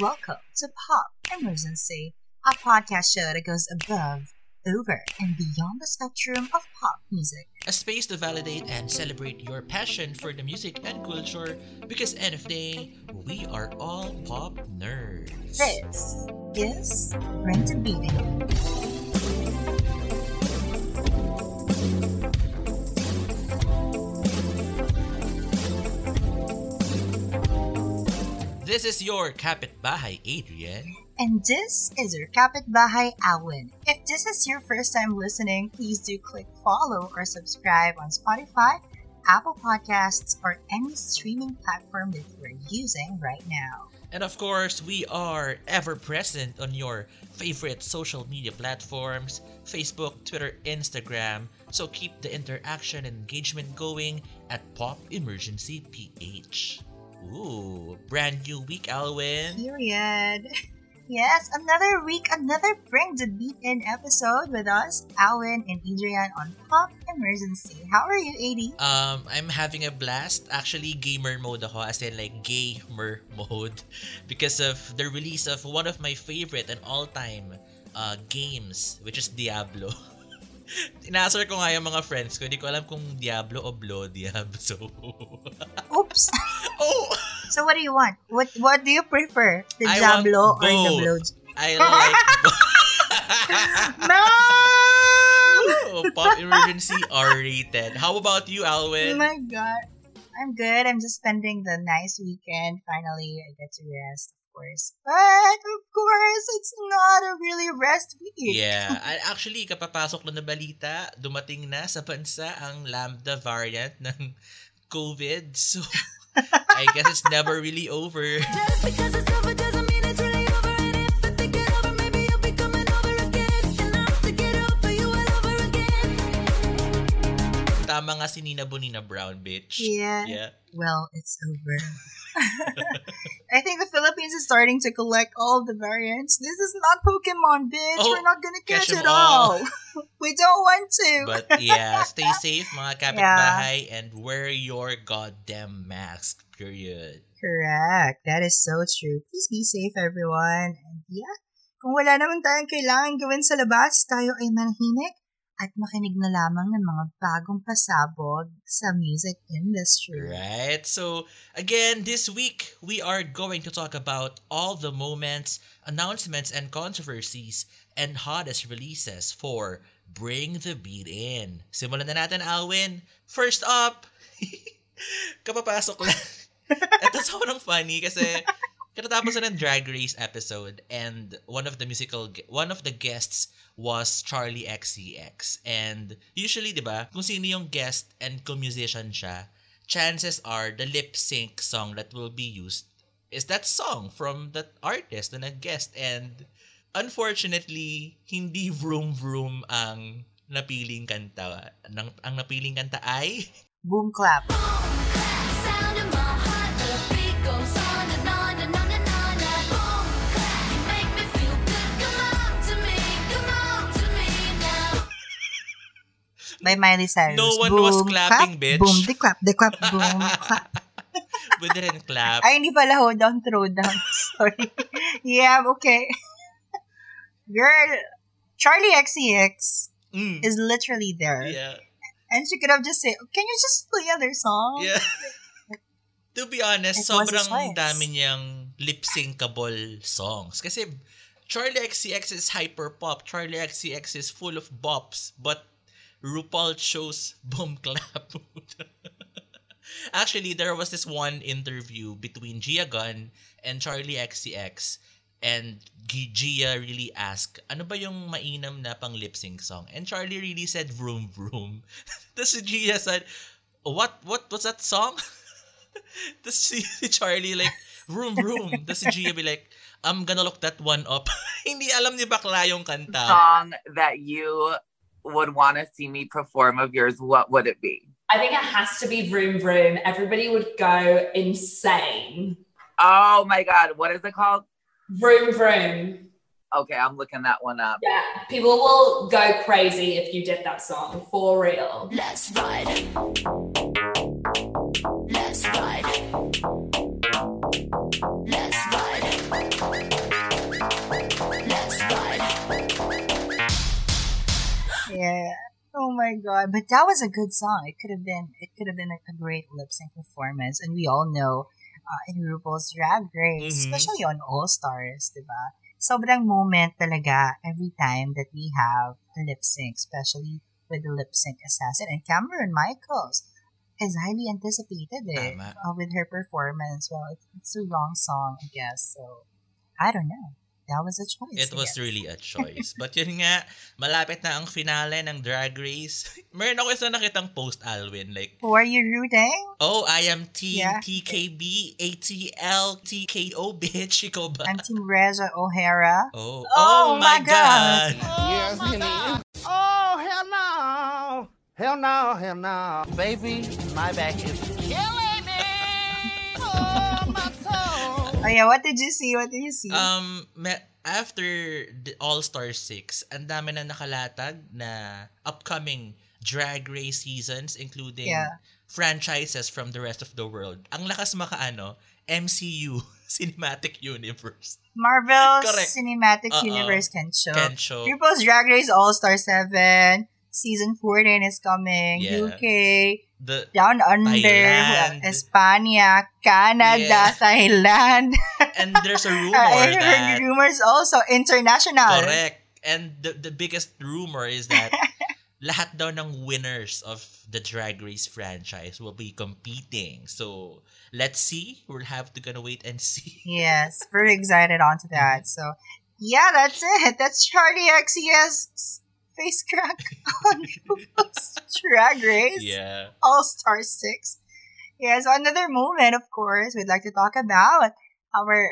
Welcome to Pop Emergency, a podcast show that goes above, over, and beyond the spectrum of pop music. A space to validate and celebrate your passion for the music and culture because end of day, we are all pop nerds. This is the Beating. This is your Kapitbahay, Adrian. And this is your Kapitbahay Alwyn. If this is your first time listening, please do click follow or subscribe on Spotify, Apple Podcasts, or any streaming platform that you are using right now. And of course, we are ever present on your favorite social media platforms Facebook, Twitter, Instagram. So keep the interaction and engagement going at Pop Emergency PH. Ooh, brand new week, Alwyn. Period. Yes, another week, another Bring the Beat In episode with us, Alwyn and Adrian on Pop Emergency. How are you, AD? Um, I'm having a blast. Actually, gamer mode ako, as in like gamer mode, because of the release of one of my favorite and all-time uh, games, which is Diablo. Inaasar ko nga yung mga friends ko. Hindi ko alam kung Diablo o Blodiab. So, Oops. oh! so what do you want? What What do you prefer? The I Diablo or the. Blow? I like No! Oh, Pop Emergency R-rated. How about you, Oh Alwyn? my god. I'm good. I'm just spending the nice weekend. Finally, I get to rest, course. But, of course, it's not a really rest week. Yeah. I- Actually, kapapasok lang na balita, dumating na sa bansa ang Lambda variant ng COVID. So, I guess it's never really over. Just because it's Tama nga si Nina Bonina Brown, bitch. Yeah. Yeah. Well, it's over. I think the Philippines is starting to collect all the variants. This is not Pokemon, bitch. Oh, We're not gonna catch, catch it all. we don't want to. But yeah, stay safe mga kapitbahay and wear your goddamn mask, period. Correct. That is so true. Please be safe, everyone. And yeah, kung wala naman tayong kailangan gawin sa labas, tayo ay manahimik at makinig na lamang ng mga bagong pasabog sa music industry. Right? So, again, this week, we are going to talk about all the moments, announcements, and controversies and hottest releases for Bring the Beat In. Simulan na natin, Alwin. First up, kapapasok lang. Ito sobrang funny kasi katatapos na ng Drag Race episode and one of the musical, one of the guests was Charlie XCX. And usually, di ba, kung sino yung guest and kung musician siya, chances are the lip sync song that will be used is that song from that artist na nag-guest. And unfortunately, hindi vroom vroom ang napiling kanta. Nang, ang napiling kanta ay Boom clap. Sound in my By Miley Cyrus. No one was Boom, clapping, clap, bitch. Boom, de clap, de clap, boom, clap. Pwede rin clap. Ay, hindi pala hold down, throw down. Sorry. yeah, okay. Girl, Charlie XCX Mm. is literally there. Yeah. And she could have just said, can you just play other song? Yeah. to be honest, It was sobrang dami niyang lip-syncable songs. Kasi Charlie XCX is hyper pop. Charlie XCX is full of bops. But RuPaul chose boom clap. Actually, there was this one interview between Gia Gunn and Charlie XCX. And Gia really asked, ano ba yung mainam na pang lip sync song? And Charlie really said, vroom vroom. Tapos si Gia said, what, what was that song? Tapos si Charlie like, vroom vroom. Tapos si Gia be like, I'm gonna look that one up. Hindi alam ni bakla yung kanta. song that you would want to see me perform of yours, what would it be? I think it has to be Vroom Vroom. Everybody would go insane. Oh my God, what is it called? Vroom Vroom. Okay, I'm looking that one up. Yeah, people will go crazy if you did that song for real. Let's ride. Let's ride. My god! But that was a good song. It could have been. It could have been a, a great lip sync performance, and we all know uh, in RuPaul's Drag Race, Mhm. especially on All Stars, diba? Sobrang moment talaga every time that we have a lip sync, especially with the lip sync assassin and Kameron Michaels is highly anticipated eh, uh, with her performance. Well, it's, it's a wrong song, I guess. So I don't know. That was a choice. It I was guess. really a choice. But yun nga, malapit na ang finale ng Drag Race. Meron ako isa nakitang post, Alwyn. Like, Who are you rooting? oh, I am Team Yeah. TKB, ATL, TKO, bitch. Ikaw ba? I'm Team Ra'Jah O'Hara. Oh, Oh oh, my my God. Oh yes, honey. Oh, hell no. Hell no, hell no. Baby, my back is killing me. Oh, my soul. Oh yeah, what did you see? What did you see? Um, me- after the All-Star 6, ang dami na nakalatag na upcoming Drag Race seasons, including Yeah. franchises from the rest of the world. Ang lakas makaano, MCU, Cinematic Universe. Marvel's correct. Cinematic Uh-oh. Universe can show. Can show. RuPaul's Drag Race All Star 7. Season 14 is coming. Yeah. UK, The Down Under, Thailand. Espana, Canada, Yeah. Thailand. and there's a rumor I heard rumors also international. correct. And the the biggest rumor is that lahat daw ng winners of the Drag Race franchise will be competing. So, let's see. We'll have to gonna wait and see. Yes, very excited onto that. So, yeah, that's it. That's Charli XCX face crack on RuPaul's Drag Race. Yeah. All Star 6. Yeah, so another moment, of course, we'd like to talk about our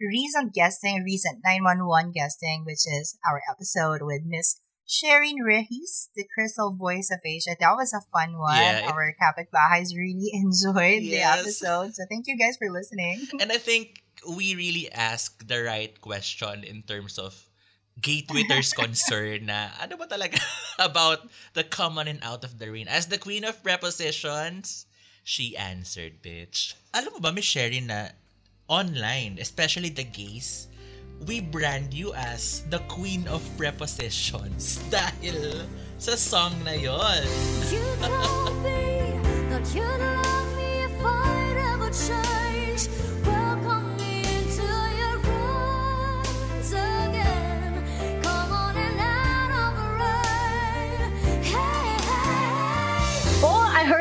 recent guesting, recent 911 guesting, which is our episode with Miss Sheryn Regis, the crystal voice of Asia. That was a fun one. Yeah, it- our kapitbahays really enjoyed the episode. So thank you guys for listening. And I think we really asked the right question in terms of gay Twitter's concern na ano ba talaga about the come on and out of the rain. As the queen of prepositions, she answered, bitch. Alam mo ba, Miss Sherry, na online, especially the gays, we brand you as the queen of prepositions dahil sa song na yon. You told me that you'd love me if I'd ever change.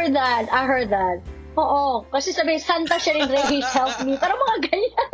Heard that. I heard that. Oo, kasi sabi, Santa Sherin Reyes, help me. Pero mga ganyan.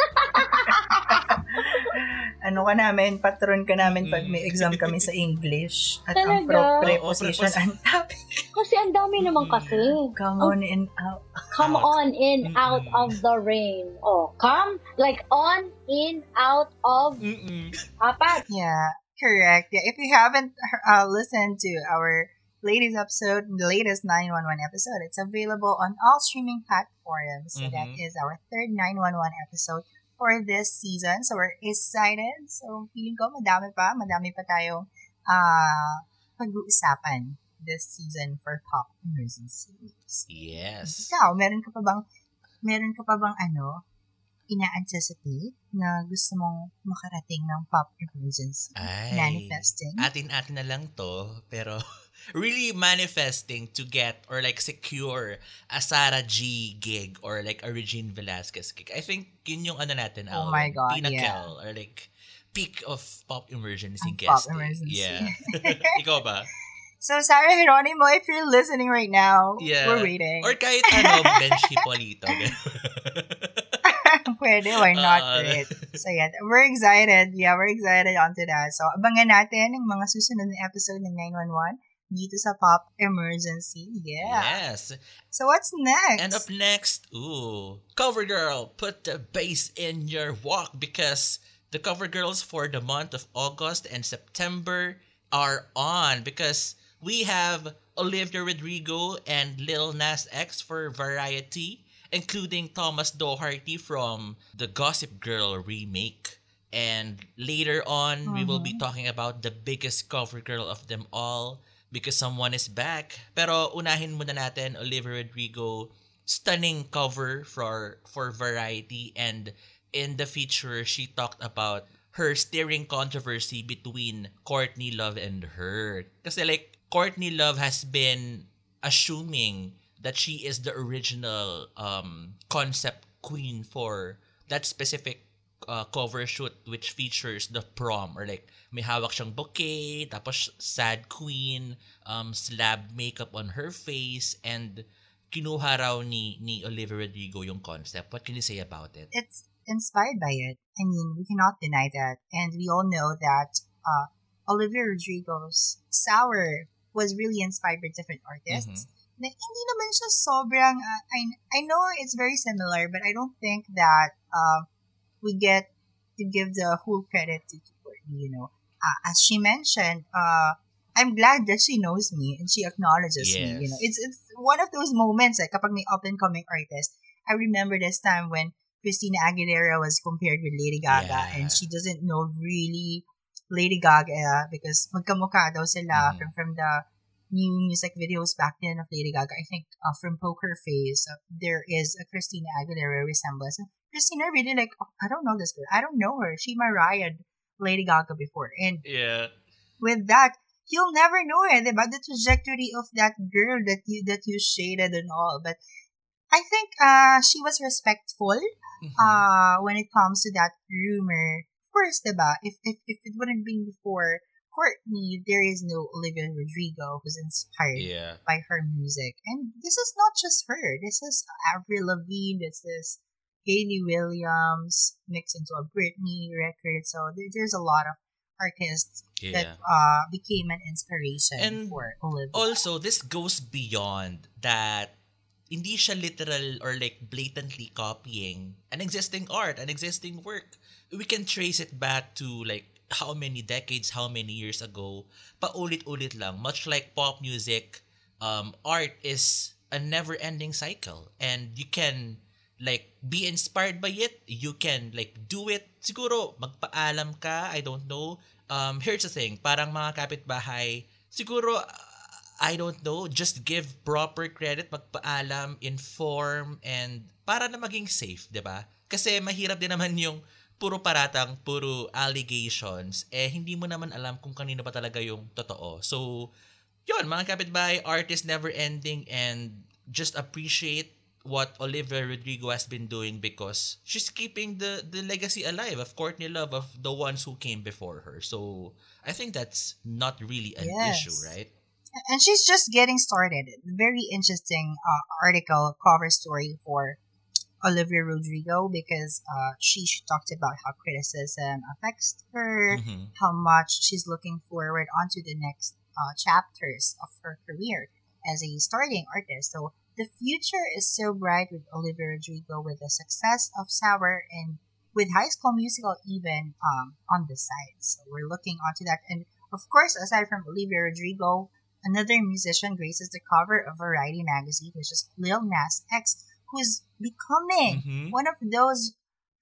ano ka namin, patron ka namin pag may exam kami sa English. At ang Talaga? pro- Oo, preposition, prepos- ang topic. Kasi ang dami naman kasi. Come on and out. Come on, in, out of the rain. Oh, come, like on, in, out of, Mm-mm. apat. Yeah, correct. Yeah, if you haven't uh, listened to our latest episode, the latest 911 episode, it's available on all streaming platforms. So that Mhm. is our third 911 episode for this season. So we're excited. So feeling ko madami pa, madami pa tayong uh, pag-uusapan this season for Pop Emergencies. Yes. Ikaw, meron ka pa bang meron ka pa bang ano ina-anticipate na gusto mong makarating ng pop emergency? Ay. Manifesting? Atin-atin na lang to, pero really manifesting to get or like secure a Sarah G gig or like a Regine Velasquez gig. I think yun yung ano natin, Oh my God, Tina yeah. Kel, or like peak of pop emergency Ang pop guesting. emergency. Yeah. Ikaw ba? So, Sarah Geronimo, if you're listening right now, Yeah. we're waiting. Or kahit ano, Bench Hipolito. Pwede, why not? Uh, right? So, yeah, we're excited. Yeah, we're excited onto that. So, abangan natin ang mga susunod na episode ng 911 dito sa Pop Emergency. Yeah. Yes. So, what's next? And up next, ooh, cover girl, put the bass in your walk because the cover girls for the month of August and September are on because we have Olivia Rodrigo and Lil Nas X for Variety, including Thomas Doherty from the Gossip Girl remake. And later on, we will be mm-hmm. talking about the biggest cover girl of them all because someone is back. Pero unahin muna natin Olivia Rodrigo stunning cover for for Variety and in the feature she talked about her steering controversy between Courtney Love and her. Kasi like Courtney Love has been assuming that she is the original um, concept queen for that specific uh, cover shoot which features the prom or like may hawak siyang bouquet tapos sad queen um, slab makeup on her face and kinuha raw ni, ni Olivia Rodrigo yung concept. What can you say about it? It's inspired by it. I mean, we cannot deny that. And we all know that uh, Olivia Rodrigo's Sour was really inspired by different artists. Na hindi naman siya sobrang, uh, I, I know it's very similar, but I don't think that uh, we get to give the whole credit to, Courtney, you know. Uh, as she mentioned, uh, I'm glad that she knows me and she acknowledges me, you know. It's it's one of those moments, like, kapag may up-and-coming artist, I remember this time when Christina Aguilera was compared with Lady Gaga Yeah. and she doesn't know really Lady Gaga because magkamukha daw sila Mhm. from, from the new music videos back then of Lady Gaga. I think uh, from Poker Face, uh, there is a Christina Aguilera resemblance. Christina really like, "Oh, I don't know this girl. I don't know her. She Mariah Lady Gaga before. And Yeah. with that, you'll never know it about the trajectory of that girl that you that you shaded and all. But I think uh she was respectful Mhm. uh when it comes to that rumor. Of course, diba? If if if it wouldn't been before Courtney, there is no Olivia Rodrigo who's inspired yeah. by her music. And this is not just her. This is Avril Lavigne. This is Hayley Williams mixed into a Britney record. So there, there's a lot of artists that uh, became an inspiration And for Olivia. Also, this goes beyond that hindi siya literal or like blatantly copying an existing art, an existing work. We can trace it back to like how many decades, how many years ago. Paulit-ulit lang. Much like pop music, um, art is a never-ending cycle. And you can like be inspired by it. You can like do it. Siguro magpaalam ka, I don't know. Um, here's the thing, parang mga kapitbahay, siguro I don't know, just give proper credit, magpaalam, inform, and para na maging safe, di ba? Kasi mahirap din naman yung puro paratang, puro allegations, eh hindi mo naman alam kung kanino ba talaga yung totoo. So, yun, mga kapitbahay, art never ending and just appreciate what Olivia Rodrigo has been doing because she's keeping the the legacy alive of Courtney Love of the ones who came before her. So I think that's not really an Yes. issue, right? and she's just getting started. Very interesting uh, article cover story for Olivia Rodrigo because uh, she, she talked about how criticism affects her, Mhm. how much she's looking forward onto the next uh, chapters of her career as a starting artist. So the future is so bright with Olivia Rodrigo with the success of Sour and with High School Musical even um, on the side. So we're looking onto that. And of course, aside from Olivia Rodrigo, another musician graces the cover of Variety magazine, which is Lil Nas X, who's becoming Mhm. one of those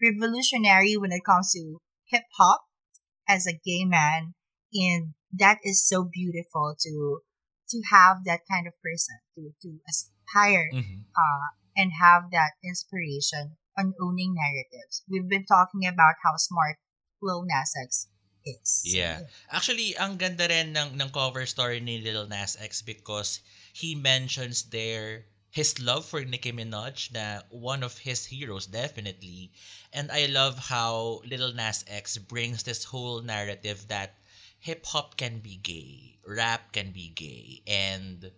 revolutionary when it comes to hip hop as a gay man, and that is so beautiful to to have that kind of person to to aspire Mhm. uh, and have that inspiration on owning narratives. We've been talking about how smart Lil Nas X is. Yeah. Actually, ang ganda rin ng, ng cover story ni Lil Nas X because he mentions there his love for Nicki Minaj na one of his heroes definitely. And I love how Lil Nas X brings this whole narrative that hip hop can be gay, rap can be gay, and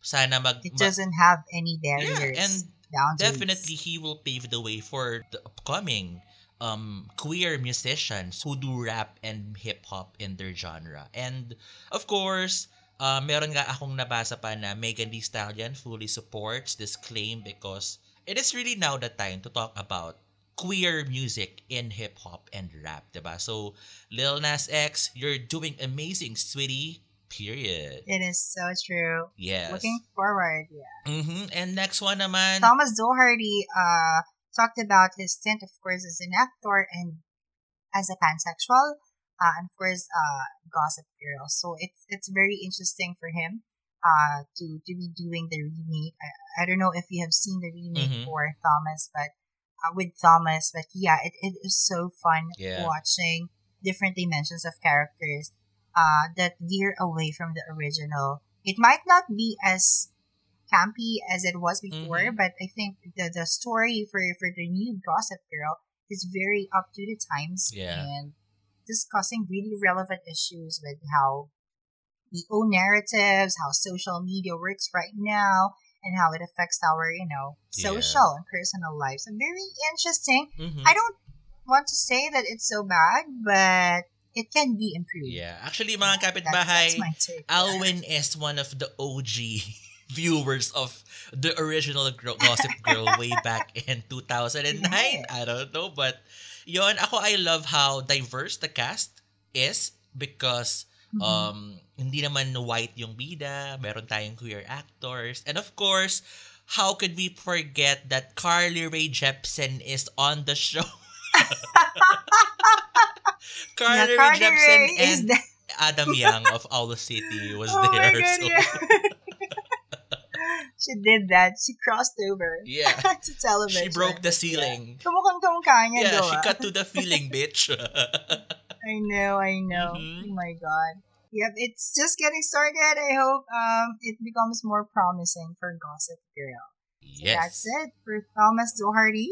sana mag It doesn't have any barriers. and boundaries. definitely he will pave the way for the upcoming um queer musicians who do rap and hip hop in their genre. And of course, uh, meron nga akong nabasa pa na Megan Thee Stallion fully supports this claim because it is really now the time to talk about queer music in hip hop and rap, diba? So, Lil Nas X, you're doing amazing, sweetie. Period. It is so true. Yes. Looking forward, yeah. Mm-hmm. And next one naman. Thomas Doherty uh, talked about his stint, of course, as an actor and as a pansexual, uh, and of course, uh, Gossip Girl. So it's it's very interesting for him uh, to to be doing the remake. I, I don't know if you have seen the remake Mhm. for Thomas, but uh, with Thomas, but yeah, it, it is so fun Yeah. watching different dimensions of characters uh, that veer away from the original it might not be as campy as it was before, Mhm. but I think the the story for for the new Gossip Girl is very up to the times Yeah. and discussing really relevant issues with how the own narratives, how social media works right now, and how it affects our, you know, Yeah. social and personal lives. Very interesting. Mhm. I don't want to say that it's so bad, but it can be improved. Yeah. Actually, mga That- kapitbahay, that's my. Alwyn is one of the OG viewers of the original Gossip Girl way back in 2009. Yeah. I don't know, but yon ako I love how diverse the cast is because Mhm. um hindi naman white yung bida, meron tayong queer actors, and of course, how could we forget that Carly Rae Jepsen is on the show? Yeah, Rae Jepsen is and the- Adam Young of Owl City was Oh there. God, so yeah. she did that. She crossed over yeah. to television. She broke the ceiling. Niya, Yeah, she ah. cut to the feeling, bitch. I know, I know. Mhm. Oh my god. Yep, it's just getting started. I hope um it becomes more promising for Gossip Girl. So yes. That's it for Thomas Doherty,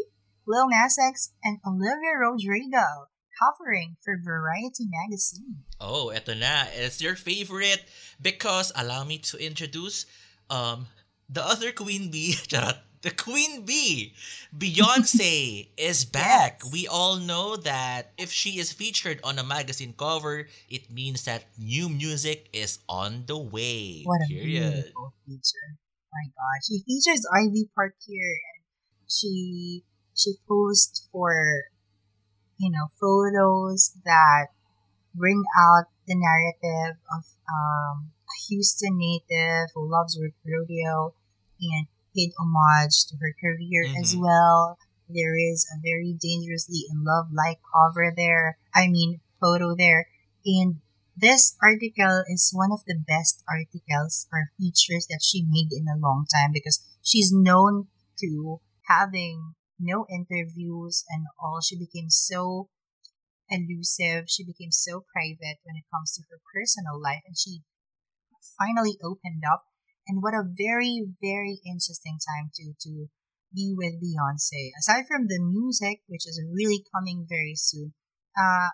Lil Nas X, and Olivia Rodrigo covering for Variety Magazine. Oh, eto na. It's your favorite because allow me to introduce um the other Queen Bee. Charot. The Queen Bee, Beyonce, is back. Yes. We all know that if she is featured on a magazine cover, it means that new music is on the way. What a Period. beautiful feature. My God. She features Ivy Park here and she she posed for you know photos that bring out the narrative of um, a Houston native who loves rodeo and paid homage to her career as Mhm. well. There is a very dangerously in love like cover there. I mean photo there. And this article is one of the best articles or features that she made in a long time because she's known to having no interviews and all. She became so elusive. She became so private when it comes to her personal life and she finally opened up. And what a very, very interesting time to, to be with Beyonce. Aside from the music, which is really coming very soon, uh,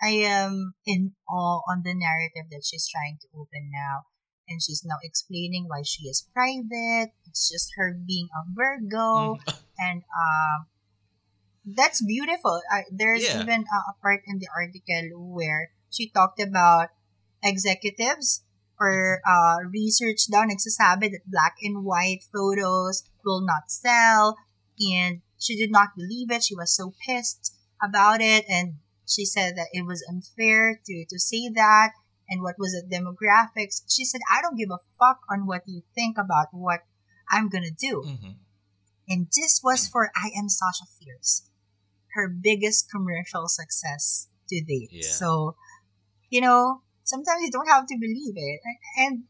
I am in awe on the narrative that she's trying to open now. And she's now explaining why she is private. It's just her being a Virgo. And um, that's beautiful. I, there's Yeah. even a, a part in the article where she talked about executives or uh, research daw nagsasabi that black and white photos will not sell. And she did not believe it. She was so pissed about it. And she said that it was unfair to, to say that. And what was the demographics? She said, I don't give a fuck on what you think about what I'm gonna do. Mhm. And this was for I Am Sasha Fierce, her biggest commercial success to date. Yeah. So, you know, sometimes you don't have to believe it. And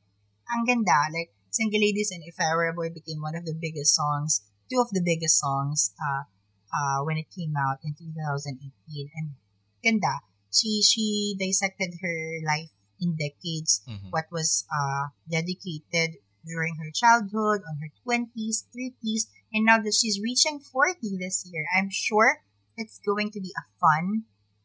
ang ganda, like Single Ladies and If I Were a Boy became one of the biggest songs, two of the biggest songs uh, uh, when it came out in 2018. And ganda, she, she dissected her life in decades Mhm. what was uh, dedicated during her childhood, on her 20s, 30s, and now that she's reaching 40 this year, I'm sure it's going to be a fun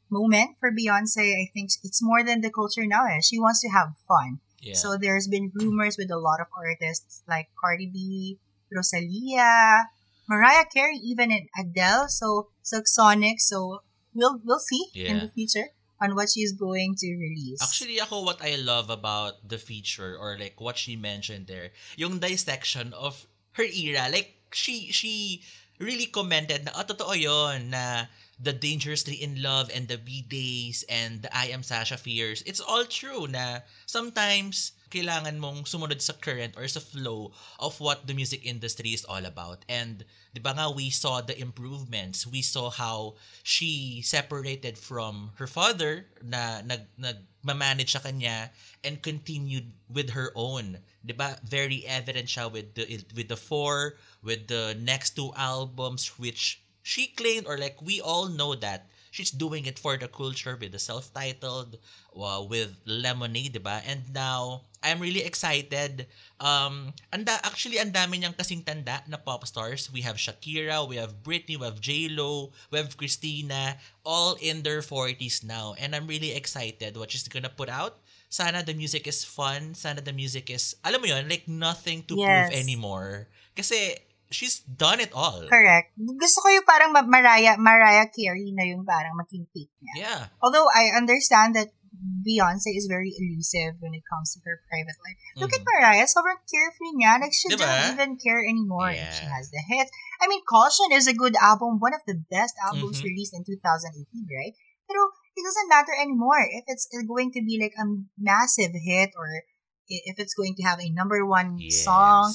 moment for Beyonce. I think it's more than the culture now. Eh? She wants to have fun. Yeah. So there's been rumors with a lot of artists like Cardi B, Rosalia, Mariah Carey, even in Adele, so Silk Sonic. So we'll we'll see in the future on what she's going to release. Actually, ako what I love about the feature or like what she mentioned there, yung dissection of her era. Like, she, she really commented na, oh, totoo yun, na the dangerously in love and the B-days and the I am Sasha fears, it's all true na sometimes kailangan mong sumunod sa current or sa flow of what the music industry is all about. And di ba nga, we saw the improvements. We saw how she separated from her father na nag, nag-manage sa kanya and continued with her own. Di ba? Very evident siya with the, with the four, with the next two albums which she claimed or like we all know that she's doing it for the culture with the self-titled, uh, with Lemonade, diba? And now, I'm really excited. Um, anda, actually, ang dami niyang kasing tanda na pop stars. We have Shakira, we have Britney, we have J-Lo, we have Christina, all in their 40s now. And I'm really excited what she's gonna put out. Sana the music is fun. Sana the music is, alam mo yun, like nothing to Yes. prove anymore. Kasi, she's done it all. Correct. Gusto ko yung parang Ma- Mariah, Mariah Carey na yung parang maging peak niya. Yeah. Although I understand that Beyonce is very elusive when it comes to her private life. Look at Mhm. Mariah, sobrang carefree niya. Like, she Diba? doesn't even care anymore if Yeah. she has the hits. I mean, Caution is a good album, one of the best albums Mhm. released in 2018, right? Pero it doesn't matter anymore if it's going to be like a massive hit or if it's going to have a number one Yes. song.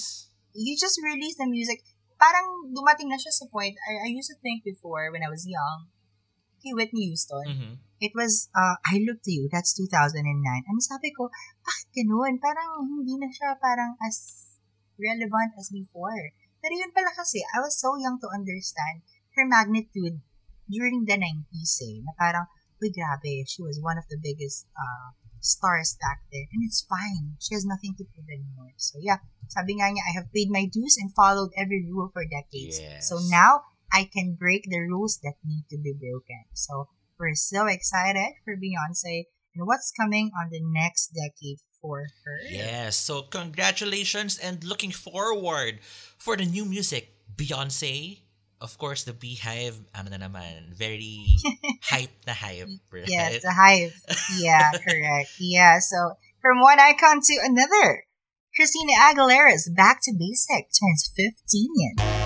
You just release the music. Parang dumating na siya sa point. I, I used to think before when I was young, kay Whitney Houston, Mhm. it was, uh, I Look to You, that's 2009. Ano sabi ko, bakit ganun? Parang hindi na siya parang as relevant as before. Pero yun pala kasi, I was so young to understand her magnitude during the 90s eh, na parang, uy grabe, she was one of the biggest uh, stars back then. And it's fine. She has nothing to prove anymore. So yeah, sabi nga niya, I have paid my dues and followed every rule for decades. Yes. So now, I can break the rules that need to be broken. So we're so excited for Beyonce and what's coming on the next decade for her. Yes. So congratulations and looking forward for the new music. Beyonce, of course, the Beehive, ano na naman, very hype na hype, right? Yes, the hive. Yeah, correct. Yeah, so from one icon to another, Christina Aguilera's Back to Basic turns 15.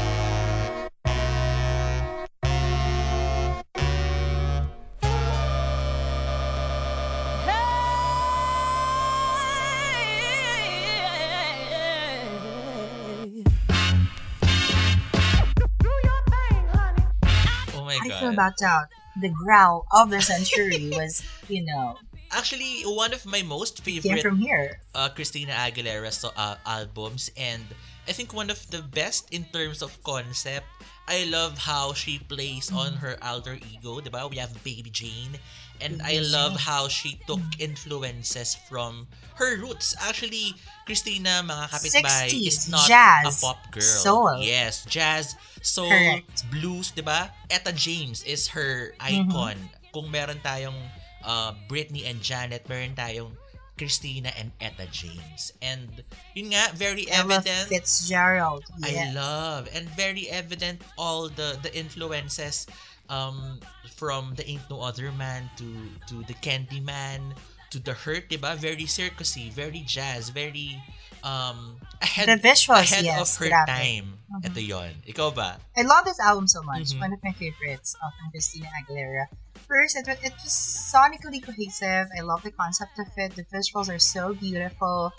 About that? The growl of the century was, you know, Actually, one of my most favorite from here. uh, Christina Aguilera so, uh, albums and I think one of the best in terms of concept. I love how she plays Mm-hmm. on her alter ego, diba? We have Baby Jane and I love how she took influences from her roots. Actually, Christina, mga kapitbahay, 60s, is not jazz, a pop girl. soul. Yes, jazz, soul, Correct. blues, diba? Etta James is her Mm-hmm. icon. Kung meron tayong uh, Britney and Janet, meron tayong Christina and Etta James. And yun nga, very Ella evident. Fitzgerald. I Yes. love and very evident all the the influences um from the Ain't No Other Man to to the Candyman to the Hurt, diba? Very circusy, very jazz, very um ahead The visuals, ahead yes, of her grabe. time. Ito yon. Ikaw ba? I love this album so much. Mhm. One of my favorites of Christina Aguilera. First, it, it was sonically cohesive. I love the concept of it. The visuals are so beautiful.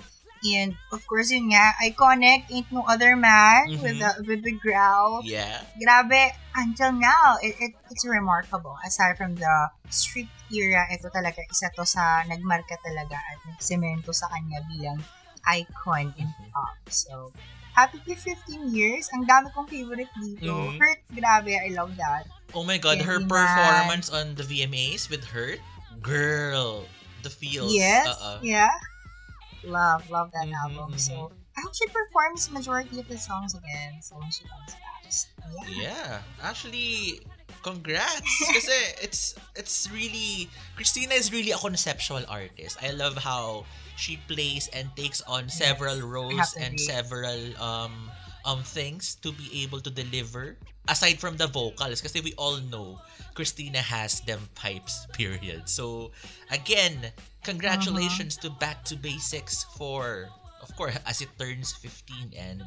And of course, yun nga, iconic, ain't no other man with the with the growl. Yeah. Grabe, until now, it, it it's remarkable. Aside from the street era, ito talaga isa to sa nagmarka talaga at nagsemento sa kanya bilang icon in pop. So, happy to 15 years. Ang dami kong favorite dito. Mhm. Hurt, grabe, I love that. Oh my god, her performance on the VMAs with Hurt, girl, the feels. Yes, Uh-uh. yeah. Love, love that Mhm, album. mhm. So, I hope she performs majority of the songs again. So, when she comes back. So, yeah. Yeah, actually, congrats. Kasi it's it's really Christina is really a conceptual artist. I love how she plays and takes on several roles and several um um things to be able to deliver aside from the vocals kasi we all know Christina has them pipes period. So again, congratulations to Back to Basics for of course as it turns 15 and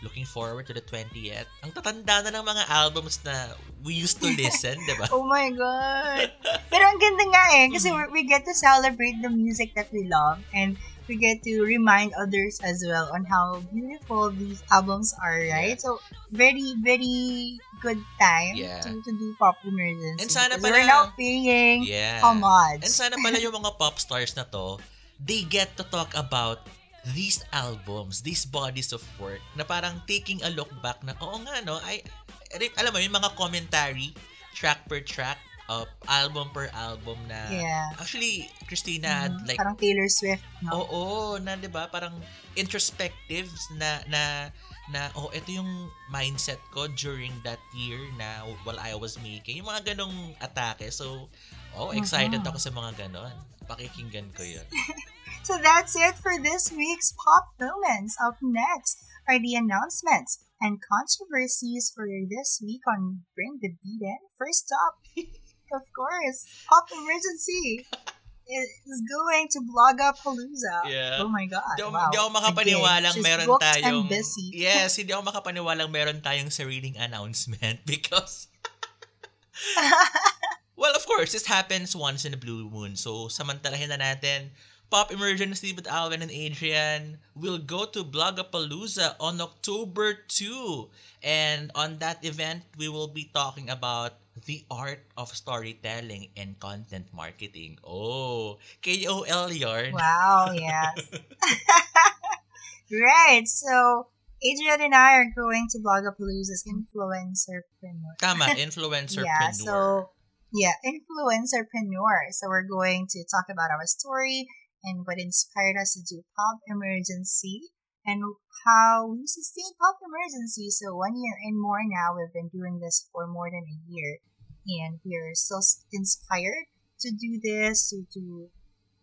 looking forward to the 20th. Ang tatanda na ng mga albums na we used to listen, di ba? Oh my God. Pero ang ganda nga eh. Kasi Mm-hmm. we get to celebrate the music that we love. And we get to remind others as well on how beautiful these albums are, right? Yeah. So, very, very good time Yeah. to, to do pop emergency. And sana pala- We're now paying Yeah. homage. And sana pala yung mga pop stars na to, they get to talk about these albums, these bodies of work, na parang taking a look back na, oo nga no, I, alam mo yung mga commentary, track per track, uh, album per album na Yes. actually Christina had Mhm. like Parang Taylor Swift, no? Oo, na 'di ba parang introspectives na na na oh ito yung mindset ko during that year na while I was making yung mga ganong atake. So, oh, excited Mhm. ako sa mga ganon. Pakikinggan ko 'yun. So that's it for this week's Pop Moments. Up next are the announcements and controversies for this week on Bring the Beat In. First up, of course, Pop Emergency is going to Blogapalooza. Yeah. Oh my God. Ako, wow. hindi ako makapaniwalang Again, meron tayong and busy. Yes, hindi ako makapaniwalang meron tayong sariling announcement because Well, of course, this happens once in a blue moon. So, samantalahin na natin. Pop Emergency with Alwyn and Adrian will go to Blogapalooza on October 2. And on that event, we will be talking about the art of storytelling and content marketing. Oh, KOL yarn. Wow, yes. right. So Adrian and I are going to Blogapalooza's influencerpreneur. Tama, influencer Yeah, so yeah, influencerpreneur. So we're going to talk about our story and what inspired us to do Pop Emergency and how we sustained Pop Emergency. So one year and more now, we've been doing this for more than a year, and we're still inspired to do this to to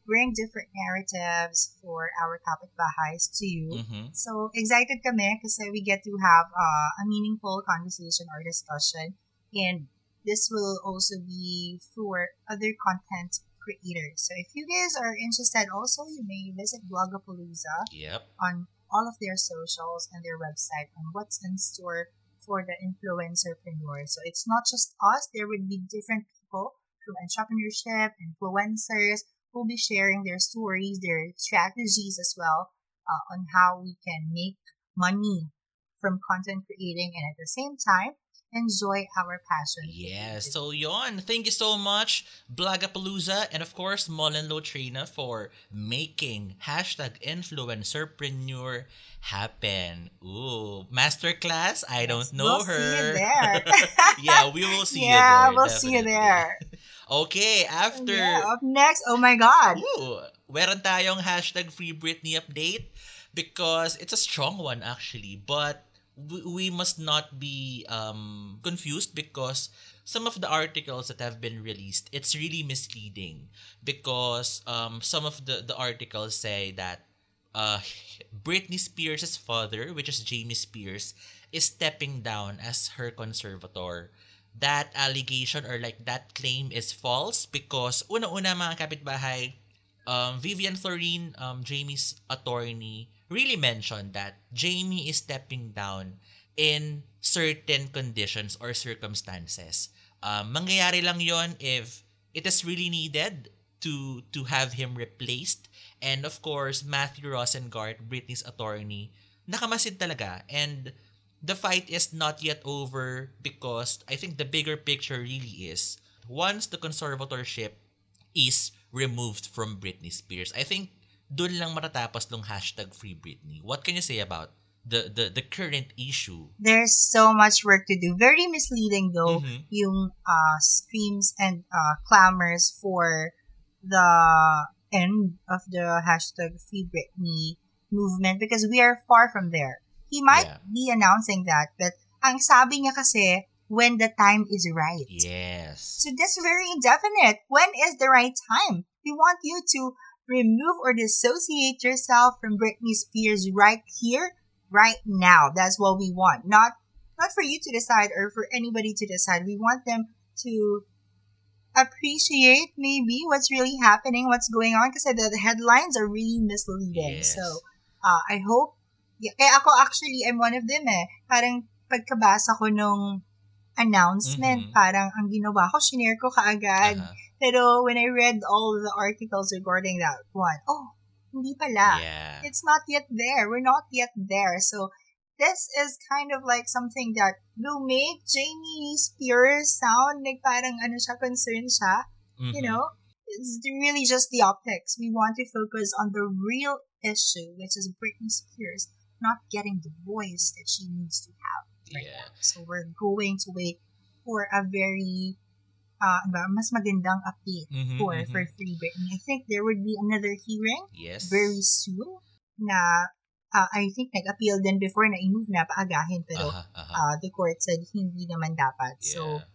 bring different narratives for our topic bahais to you. Mhm. So, excited kami kasi we get to have uh, a meaningful conversation or discussion. And this will also be for other content creators. So, if you guys are interested also, you may visit Blogapalooza Yep. on all of their socials and their website on what's in store for the influencerpreneur. So, it's not just us. There would be different people from entrepreneurship, influencers, who will be sharing their stories, their strategies as well uh, on how we can make money from content creating and at the same time enjoy our passion. Yes. So yon, thank you so much, Blogapalooza, and of course, Mullen Lotrina for making hashtag influencerpreneur happen. Ooh, masterclass. I don't know her. we'll her. see you there. yeah, we will see yeah, you there. we'll see you there. Okay, after Yeah, up next, oh my God. Ooh, meron tayong hashtag Free Britney update because it's a strong one actually. But we, must not be um, confused because some of the articles that have been released, it's really misleading because um, some of the, the articles say that uh, Britney Spears' father, which is Jamie Spears, is stepping down as her conservator. That allegation or like that claim is false because una-una mga kapitbahay, um, Vivian Florin, um, Jamie's attorney, really mentioned that Jamie is stepping down in certain conditions or circumstances. Um, mangyayari lang yon if it is really needed to to have him replaced. And of course, Matthew Rosengart, Britney's attorney, nakamasid talaga. And the fight is not yet over because I think the bigger picture really is once the conservatorship is removed from Britney Spears, I think doon lang matatapos ng hashtag Free Britney. What can you say about the the, the current issue? There's so much work to do. Very misleading though, Mhm. yung uh, screams and uh, clamors for the end of the hashtag Free Britney movement because we are far from there. He might Yeah. be announcing that, but ang sabi niya kasi, when the time is right. Yes. So that's very indefinite. When is the right time? We want you to remove or dissociate yourself from Britney Spears right here, right now. That's what we want. Not not for you to decide or for anybody to decide. We want them to appreciate maybe what's really happening, what's going on, because the, headlines are really misleading. Yes. So uh, I hope, yeah, eh ako actually, I'm one of them eh. Parang pagkabasa ko nung announcement, Mhm. parang ang ginawa ko, shinare ko kaagad. Uh-huh. Pero when I read all the articles regarding that one, oh, hindi pala. Yeah. It's not yet there. We're not yet there. So this is kind of like something that will make Jamie Spears sound like parang ano siya, concerned siya. You Mhm. know? It's really just the optics. We want to focus on the real issue, which is Britney Spears not getting the voice that she needs to have. Right Yeah. now. So we're going to wait for a very uh, ano mas magandang update Mhm, for mhm. for Free Britney. I think there would be another hearing Yes. very soon na uh, I think nag-appeal din before na i-move na paagahin pero Aha, aha. uh, the court said hindi naman dapat. So, Yeah.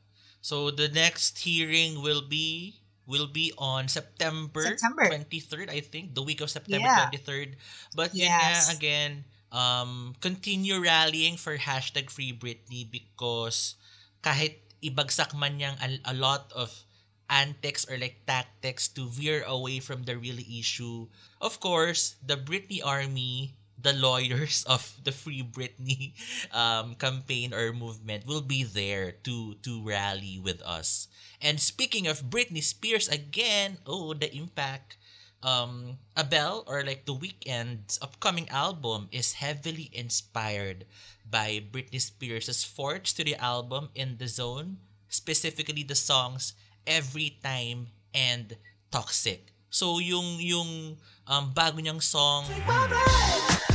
So the next hearing will be will be on September, September. 23rd, I think, the week of September Yeah. 23rd. But yun nga, Yes. again, um, continue rallying for hashtag Free Britney because kahit ibagsak man niyang a, a lot of antics or like tactics to veer away from the real issue. Of course, the Britney Army, the lawyers of the Free Britney um, campaign or movement will be there to to rally with us. And speaking of Britney Spears again, oh the impact. Um, Abel or like the Weeknd's upcoming album is heavily inspired by Britney Spears' fourth studio album in the Zone, specifically the songs Every Time and Toxic. So yung yung um, bago niyang song for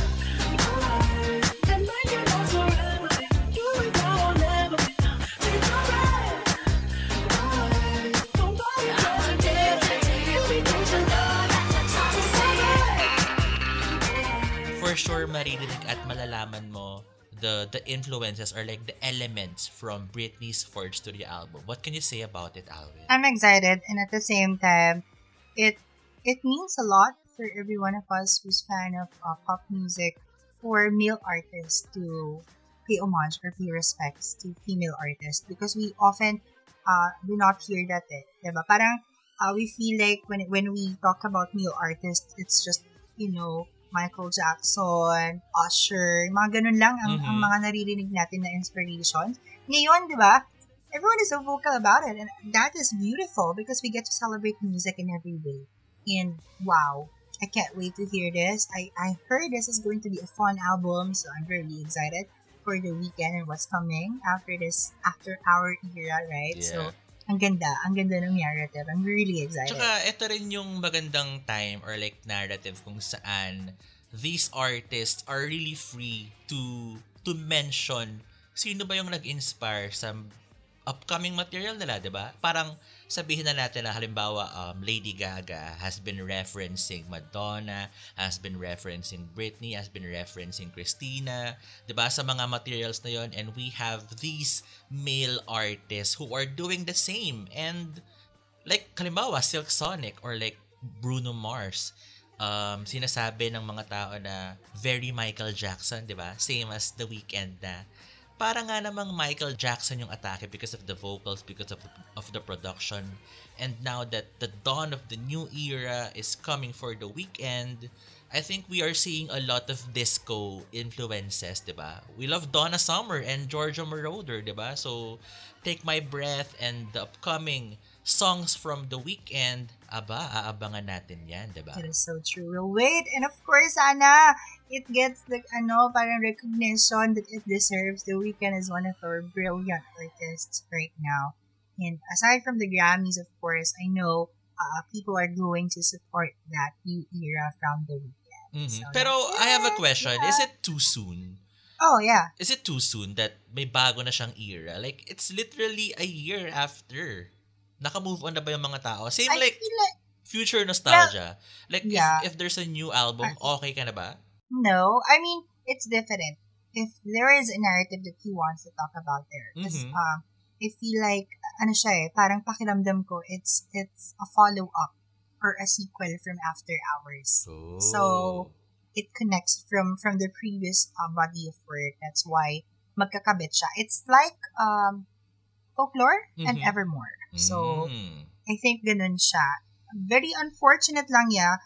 sure maririnig at malalaman mo the the influences or like the elements from Britney's fourth studio album. What can you say about it, Alwyn? I'm excited and at the same time it it means a lot for every one of us who's fan of uh, pop music for male artists to pay homage or pay respects to female artists because we often uh, do not hear that eh, diba? Parang uh, we feel like when when we talk about male artists it's just you know Michael Jackson, Usher, mga ganun lang ang, Mhm. ang mga naririnig natin na inspirations. Ngayon, di ba, everyone is so vocal about it and that is beautiful because we get to celebrate music in every way and wow i can't wait to hear this i i heard this is going to be a fun album so i'm very excited for the Weeknd and what's coming after this after our era right so ang ganda ang ganda ng narrative i'm really excited Tsaka ito rin yung magandang time or like narrative kung saan these artists are really free to to mention sino ba yung nag-inspire sa upcoming material nila, 'di ba? Parang sabihin na natin na halimbawa um, Lady Gaga has been referencing Madonna, has been referencing Britney, has been referencing Christina, 'di ba? Sa mga materials na 'yon and we have these male artists who are doing the same and like halimbawa Silk Sonic or like Bruno Mars um, sinasabi ng mga tao na very Michael Jackson, di ba? Same as The Weeknd na para nga namang Michael Jackson yung atake because of the vocals, because of, of the production. And now that the dawn of the new era is coming for The Weeknd, I think we are seeing a lot of disco influences, di ba? We love Donna Summer and Giorgio Moroder, di ba? So, Take My Breath and the upcoming songs from The Weeknd, aba, aabangan natin yan, di ba? That is so true. We'll wait. And of course, Ana, it gets the, ano, parang recognition that it deserves. The Weeknd is one of our brilliant artists right now. And aside from the Grammys, of course, I know uh, people are going to support that new era from The Weeknd. Mhm. So Pero that's I have a question. Yeah. Is it too soon? Oh, yeah. Is it too soon that may bago na siyang era? Like, it's literally a year after. Naka-move on na ba yung mga tao? Same I like like, future nostalgia. like, yeah. if, if there's a new album, okay ka na ba? no. I mean, it's different. If there is a narrative that he wants to talk about there. Mhm. um, I feel like, ano siya eh, parang pakiramdam ko, it's, it's a follow-up or a sequel from After Hours. Oh. So, it connects from from the previous uh, body of work. That's why magkakabit siya. It's like um, folklore and Mhm. evermore. So, Mm. I think ganun siya. Very unfortunate lang yeah,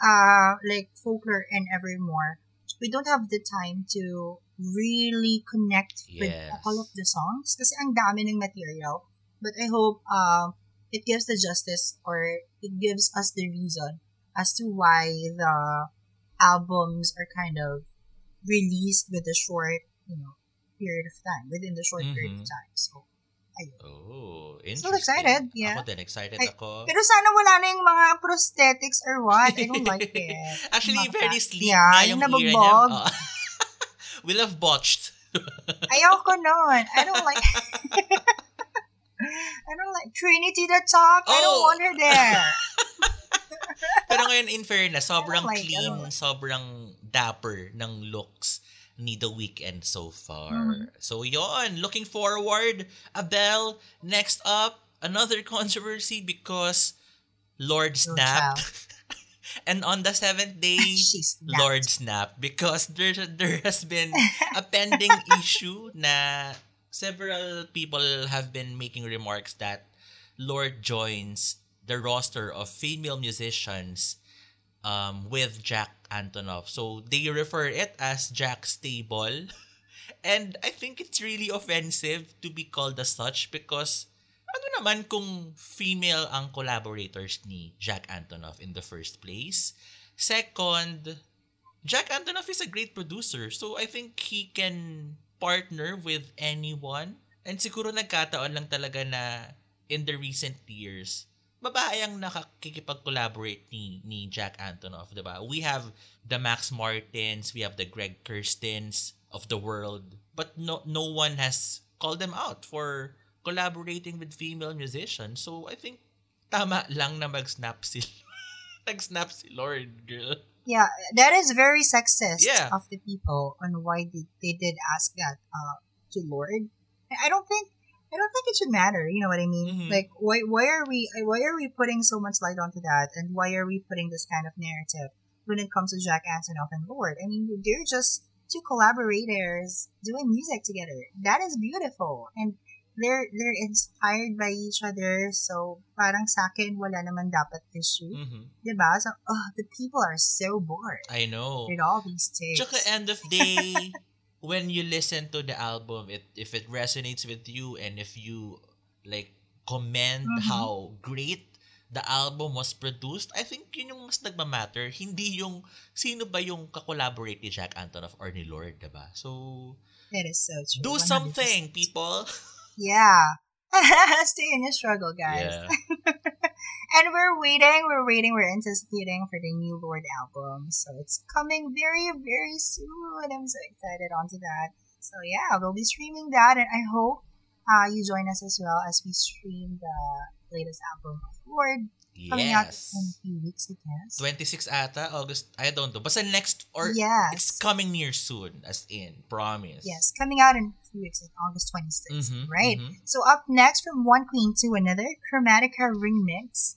uh, like folklore and evermore. We don't have the time to really connect with all of the songs kasi ang dami ng material. But I hope um, it gives the justice or it gives us the reason as to why the albums are kind of released with a short, you know, period of time, within the short period of Mhm. time. So, ayun. Oh, Still interesting. excited, yeah. Ako din, excited Ay, ako. Pero sana wala na yung mga prosthetics or what. I don't like it. Actually, Mga very sleek yeah, na yung yung era niya. nabagbog. Oo. we love botched. Ayoko nun. I don't like I don't like Trinity the top. I don't Oh. want her there. Pero ngayon, in fairness, sobrang Oh my clean, God. sobrang dapper ng looks ni The Weeknd so far. Mhm. So yon, looking forward. Abel, next up, another controversy because Lorde snapped. and on the seventh day, snapped. Lorde snapped because there, there has been a pending issue na several people have been making remarks that Lorde joins the roster of female musicians um, with Jack Antonoff. So they refer it as Jack Stable. And I think it's really offensive to be called as such because ano naman kung female ang collaborators ni Jack Antonoff in the first place. Second, Jack Antonoff is a great producer. So I think he can partner with anyone. And siguro nagkataon lang talaga na in the recent years, babae ang nakakikipag-collaborate ni, ni Jack Antonoff, di ba? We have the Max Martins, we have the Greg Kirstens of the world, but no no one has called them out for collaborating with female musicians. So I think tama lang na mag-snap si nag-snap si Lord, girl. Yeah, that is very sexist Yeah. of the people on why they, they did ask that uh, to Lord. I don't think I don't think it should matter. You know what I mean? Mhm. Like, why why are we why are we putting so much light onto that, and why are we putting this kind of narrative when it comes to Jack Antonoff and Lorde? I mean, they're just two collaborators doing music together. That is beautiful, and they're they're inspired by each other. So, parang sa akin, wala naman dapat issue. Mhm. Diba? So, oh, the people are so bored I know. with all these takes. Tsaka end of day, when you listen to the album, it if it resonates with you and if you like commend Mhm. how great the album was produced, I think yun yung mas nagmamatter. Hindi yung sino ba yung kakolaborate ni Jack Antonoff or ni Lord, diba? So, That is so true. do 100%. something, people. Yeah. Stay in your struggle, guys. Yeah. And we're waiting, we're waiting, we're anticipating for the new Lorde album. So it's coming very, very soon. I'm so excited onto that. So yeah, we'll be streaming that, and I hope uh, you join us as well as we stream the latest album of Lorde coming out in a few weeks, I guess. 26 ata, August, I don't know. Basta next, or Yes. it's coming near soon, as in, promise. Yes, coming out in a few weeks, like August 26th, Mhm, right? mhm. So up next from one queen to another, Chromatica remix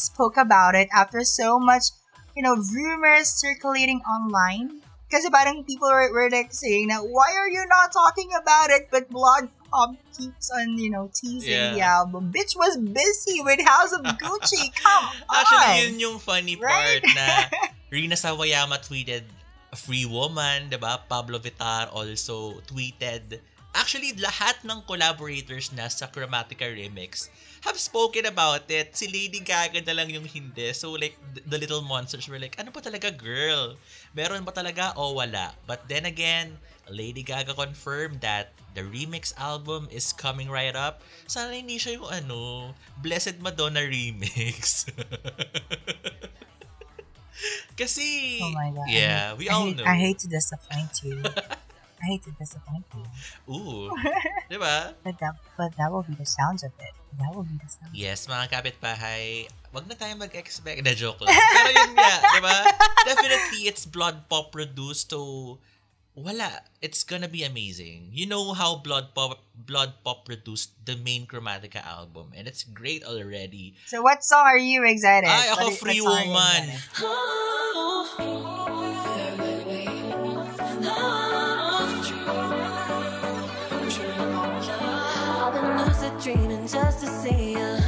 spoke about it after so much, you know, rumors circulating online. Kasi parang people were, were like saying that why are you not talking about it? But Blood Pop keeps on, you know, teasing the Yeah. album. Bitch was busy with House of Gucci. Come on. Actually, yun yung funny Right? part na Rina Sawayama tweeted a free woman, 'di ba? Pabllo Vittar also tweeted. Actually, lahat ng collaborators na sa Chromatica Remix have spoken about it. Si Lady Gaga na lang yung hindi. So like, th- the little monsters were like, ano pa talaga girl? Meron ba talaga o wala? But then again, Lady Gaga confirmed that the remix album is coming right up. Sana hindi siya yung ano, Blessed Madonna remix. Kasi, Oh my god. Yeah, we I all hate, know. I hate to disappoint you. I hate to disappoint you. Ooh. di ba? But that but that will be the sounds of it. That will be the sound. Yes, mga kapitbahay, wag na tayo mag-expect. Na joke lang. Pero yun nga, di ba? Definitely, it's BloodPop produced, so wala. It's gonna be amazing. You know how BloodPop blood pop produced the main Chromatica album, and it's great already. So what song are you excited? Ay, ako What is- Free what song are you Woman. Just to see you.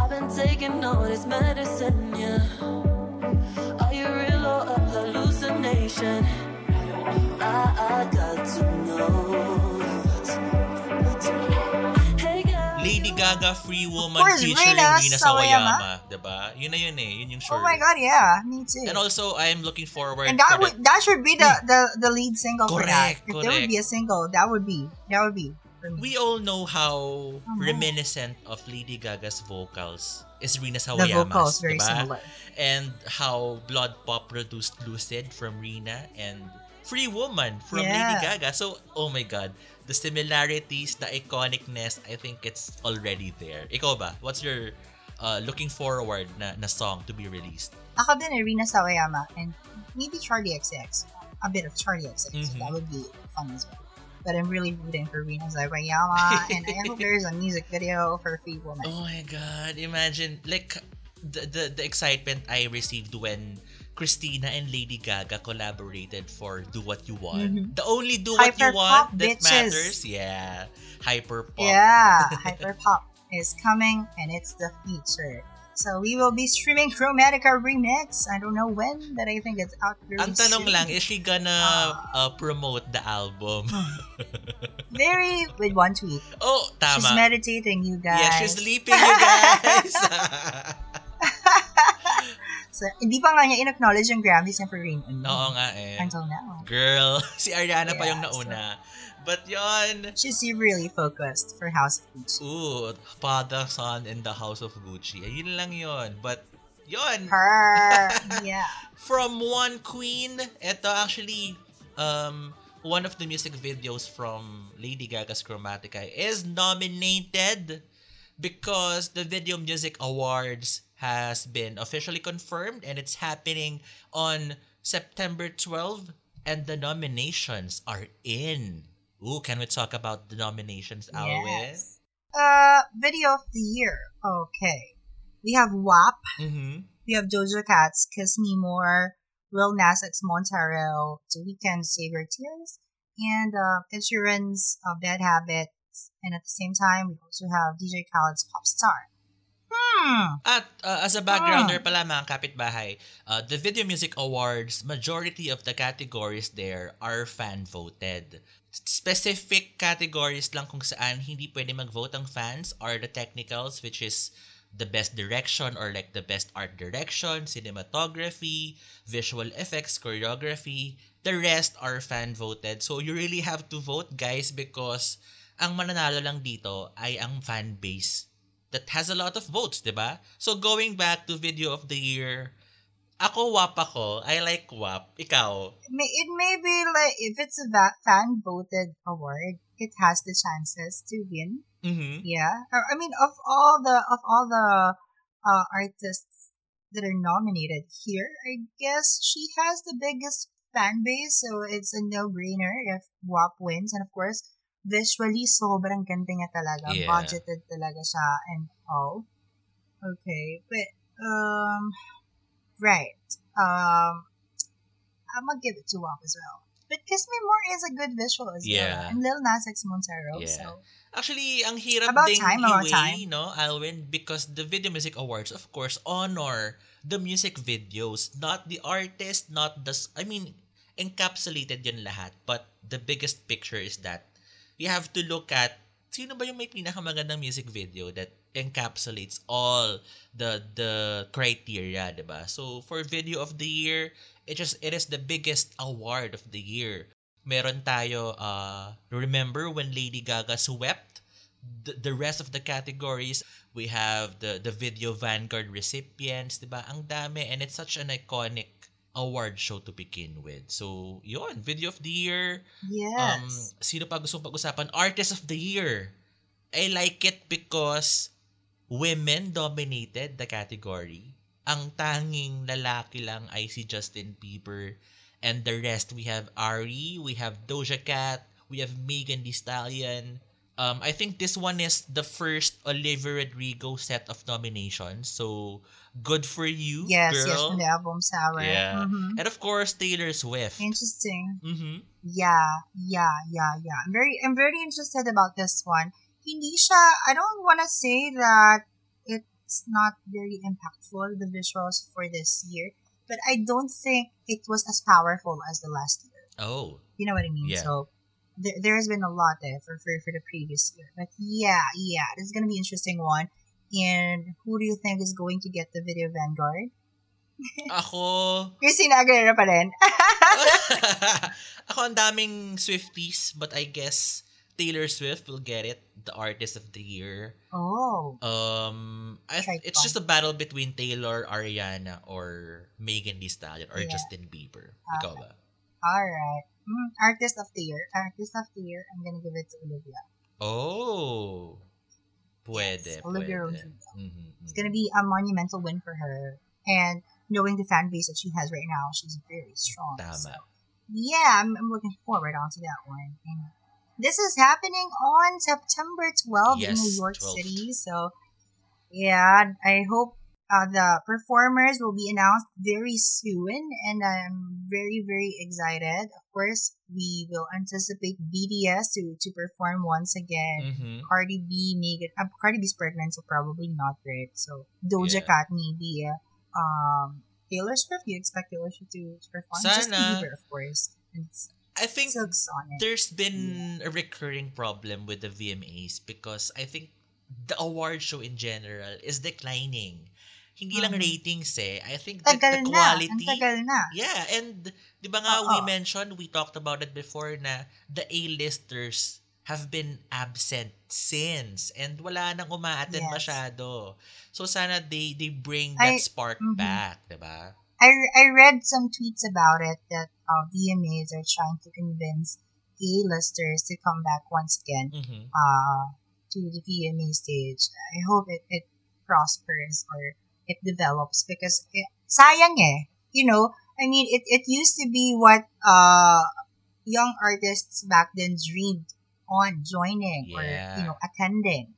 I've been taking all this medicine, yeah. Are you real or a hallucination? I, I got to know. Hey girl. Lady Gaga Free Woman course, featuring Rina Rina Sawayama. Sawayama, diba? Yun na yun eh. Yun yung sure. Oh my god, yeah, me too. And also, I am looking forward And that for would that should be the, the, the lead single for that. Correct, If there would be a single, that would be that would be for me. We all know how Oh, reminiscent of Lady Gaga's vocals is Rina the Sawayama's, vocals very diba? similar. And how Blood Pop produced Lucid from Rina and Free Woman from Lady Gaga. So, oh my God, the similarities, the iconicness, I think it's already there. Ikaw ba? What's your uh, looking forward na, na song to be released? Ako din Irina Sawayama and maybe Charli XCX. A bit of Charli XCX. So Mhm. that would be fun as well. But I'm really rooting for Rina Sawayama and I hope there's a music video for Free Woman. Oh my god, imagine like the the, the excitement I received when Christina and Lady Gaga collaborated for Do What You Want. Mhm. The only Do What You Want pop, that bitches. matters. Yeah. Hyper pop. Yeah, Hyperpop is coming and it's the feature. So we will be streaming Chromatica Remix. I don't know when, but I think it's out very Ang tanong soon. lang, is she gonna uh, promote the album? Very with one tweet. oh, tama. She's meditating, you guys. yeah, she's sleeping, you guys. So, hindi pa nga niya in-acknowledge yung Grammys niya for Rain on Me. Oo nga eh. Until now. Girl, si Ariana pa yung Yeah, nauna. But yon, She's really focused for House of Gucci. ooh, Father, Son, and the House of Gucci. Ayun lang yon. But, yon, Her. yeah. from one queen, ito actually, um, one of the music videos from Lady Gaga's Chromatica is nominated because the Video Music Awards has been officially confirmed and it's happening on September 12 and the nominations are in. Ooh, can we talk about the nominations? Yes. Uh, video of the year. Okay. We have WAP. Mm-hmm. We have Doja Cat's Kiss Me More. Lil Nas X Montero, The Weeknd Save Your Tears. And uh, Ed Sheeran's uh, Bad Habits. And at the same time, we also have DJ Khaled's Pop Star. Hmm. At uh, as a backgrounder pala mga kapitbahay, uh, the Video Music Awards, majority of the categories there are fan voted. Specific categories lang kung saan hindi pwede mag-vote ang fans are the technicals which is the best direction or like the best art direction, cinematography, visual effects, choreography. The rest are fan voted. So you really have to vote guys because ang mananalo lang dito ay ang fan base that has a lot of votes, 'di ba? So going back to video of the year, ako WAP ako. I like WAP. Ikaw? It may, it may be like, if it's a va- fan voted award, it has the chances to win. Mhm. Yeah. I mean, of all the, of all the uh, artists that are nominated here, I guess she has the biggest fan base, so it's a no-brainer if WAP wins. And of course, visually, sobrang ganda niya talaga. Yeah. Budgeted talaga siya and all. Okay. But, um, right. Um, I'm gonna give it to WAP as well. But Kiss Me More is a good visual as Yeah. well. And Lil Nas X Montero, Yeah. so. Actually, ang hirap About ding time, i-weigh, time. no, Alwin, because the Video Music Awards, of course, honor the music videos, not the artist, not the, I mean, encapsulated yun lahat. But the biggest picture is that you have to look at sino ba yung may pinakamagandang music video that encapsulates all the the criteria, 'di ba? So for video of the year, it just it is the biggest award of the year. Meron tayo uh remember when Lady Gaga swept the, the rest of the categories we have the the video vanguard recipients 'di ba ang dami and it's such an iconic award show to begin with so yon video of the year Yes. um sino pa gustong pag-usapan artist of the year I like it because women dominated the category ang tanging lalaki lang ay si Justin Bieber and the rest we have Ari we have Doja Cat we have Megan Thee Stallion um I think this one is the first Olivia Rodrigo set of nominations so good for you yes, yes, girl from the album Sour. yeah Mhm. and of course Taylor Swift Interesting. mm-hmm. Yeah, yeah, yeah, yeah. I'm very, I'm very interested about this one. Hindi siya, I don't want to say that it's not very impactful, the visuals for this year, but I don't think it was as powerful as the last year. oh You know what I mean? Yeah. So there, there's been a lot there for, for, for the previous year. But yeah, yeah, this is going to be an interesting one. And who do you think is going to get the video Vanguard? Ako, Christina Aguilera pa rin. ako ang daming Swifties, but I guess Taylor Swift will get it, the artist of the year. oh. Um, I Try it's just a battle between Taylor, Ariana, or Megan Thee Stallion, or Yeah. Justin Bieber. Ikaw ba? Alright. Mm, artist of the year. Artist of the year. I'm gonna give it to Olivia. Oh. Pwede, Yes, Olivia pwede. Rodrigo. Mhm, It's gonna be a monumental win for her. And knowing the fan base that she has right now, she's very strong. Tama. So, yeah, I'm, I'm looking forward onto that one. And this is happening on September 12th in New York 12th. City. So, yeah, I hope uh, the performers will be announced very soon. And I'm very, very excited. Of course, we will anticipate BTS to, to perform once again. Mhm. Cardi B, Megan, uh, Cardi B's pregnant, so probably not, right? So Doja Yeah. Cat, maybe. uh, Um, Taylor Swift, you expect Taylor Swift to perform? Justin Sana. Bieber, of course. And I think Silk's on it. there's been a recurring problem with the VMAs because I think the award show in general is declining. Hindi lang Mhm. ratings eh. I think that the na. Quality tagal na. Yeah, and di ba nga we Oo. mentioned, we talked about it before na the A-listers have been absent since and wala nang umaattend Yes. masyado. So sana they they bring that I- spark mhm. back, di ba? I, I read some tweets about it that uh, VMAs are trying to convince A-listers to come back once again Mhm. uh, to the VMA stage. I hope it, it prospers or it develops because it, sayang eh. You know, I mean, it, it used to be what uh, young artists back then dreamed on joining or, you know, attending.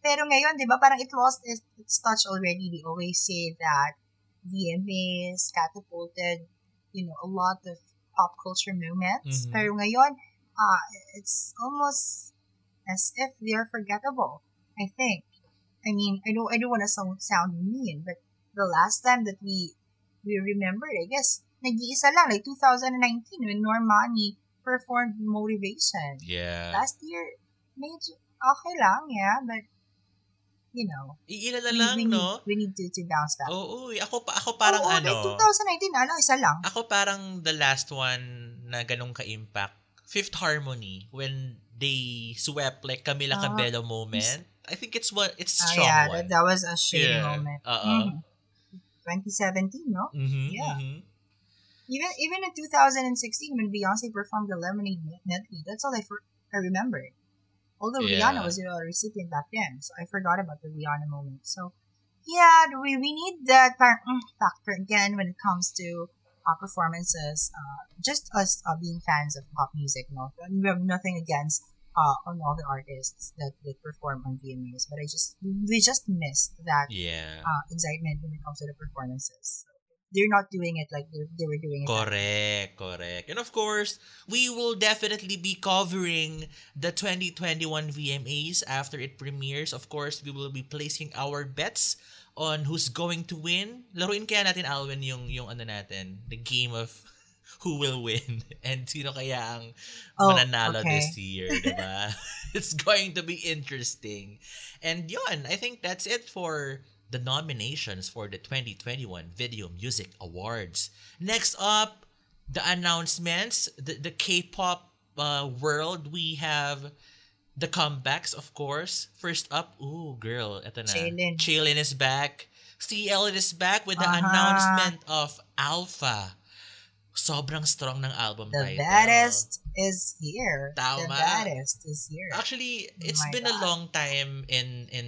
Pero ngayon, di ba, parang it lost its, its touch already. They always say that VMAs catapulted, you know, a lot of pop culture moments. Mhm. Pero ngayon, uh, it's almost as if they're forgettable. I think. I mean, I don't, I don't want to sound, sound mean, but the last time that we we remembered, I guess, nag-iisa lang, like 2019 when Normani performed Motivation. Yeah. Last year, medyo okay lang, yeah, but you know, Iilan na we, lang, we no? need, we need to, to bounce back. Oo, eh, ako, pa- ako parang Oo, ano, like 2019, ano, isa lang. ako parang the last one na ganong ka-impact, Fifth Harmony, when they swept like Camila Ah, Cabello moment. I think it's what it's Ah, strong yeah, one. that, that was a shady Yeah, moment. oo. Mhm. 2017, no? Mhm, Yeah. mhm. Even even in 2016 when Beyonce performed the Lemonade medley, that's all I for, I remembered. Although Yeah. Rihanna was a recipient back then, so I forgot about the Rihanna moment. So yeah, we we need that mm, factor again when it comes to uh, performances. Uh, just us uh, being fans of pop music, no, we have nothing against uh, on all the artists that, that perform on VMAs, but I just we just missed that Yeah. uh, excitement when it comes to the performances. So, they're not doing it like they, were doing it. Correct, correct. And of course, we will definitely be covering the 2021 VMAs after it premieres. Of course, we will be placing our bets on who's going to win. Laruin kaya natin, Alwin, yung, yung ano natin, the game of who will win and sino kaya ang Oh, mananalo okay. this year, diba? it's going to be interesting. And yun, I think that's it for the nominations for the 2021 Video Music Awards. Next up, the announcements, the, the K-pop uh, world, we have the comebacks, of course. First up, ooh, girl, eto na. Chaelin. Chaelin is back. CL is back with the Aha. announcement of Alpha. Sobrang strong ng album The title. baddest is here. Tama. The baddest is here. Actually, it's My been a long time in in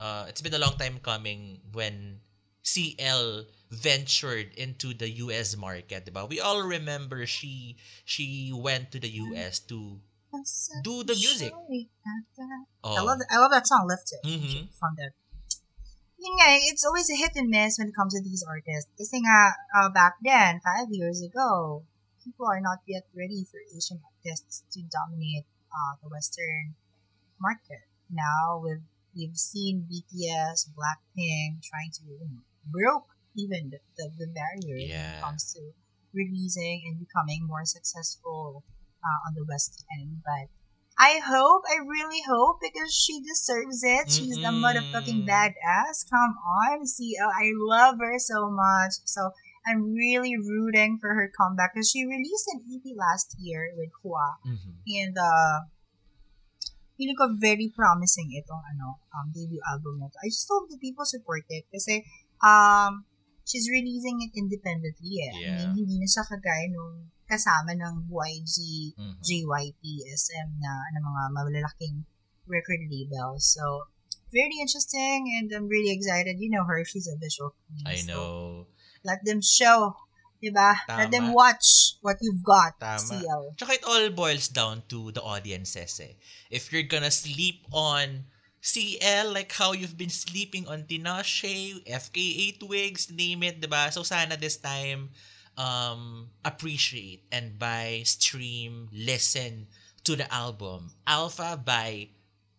uh it's been a long time coming when CL ventured into the US market, diba? We all remember she she went to the US to do the music. I oh, love I love that song Lifted Mhm. from there. yun nga, it's always a hit and miss when it comes to these artists. Kasi nga, uh, back then, five years ago, people are not yet ready for Asian artists to dominate uh, the Western market. Now, we've, we've seen BTS, Blackpink trying to, you know, broke even the, the, the barrier when it comes to releasing and becoming more successful uh, on the West End. But I hope, I really hope, because she deserves it. She's a Mm-mm. motherfucking badass. Come on, CL. I love her so much. So I'm really rooting for her comeback because she released an EP last year with HWA. Mhm. And uh, feeling ko very promising itong ano, um, debut album na to. I just hope that people support it kasi um, she's releasing it independently eh. I Yeah. mean, hindi na siya kagaya nung kasama ng YG, Mhm. JYP, SM na, na mga malalaking record labels. So, very interesting and I'm really excited. You know her, she's a visual queen. I so know. let them show, diba? Let them Tama. watch what you've got, Tama. CL. Tsaka it all boils down to the audiences eh. If you're gonna sleep on CL, like how you've been sleeping on Tinashe, FKA Twigs, name it, diba? So sana this time, um, appreciate and buy, stream, listen to the album. Alpha by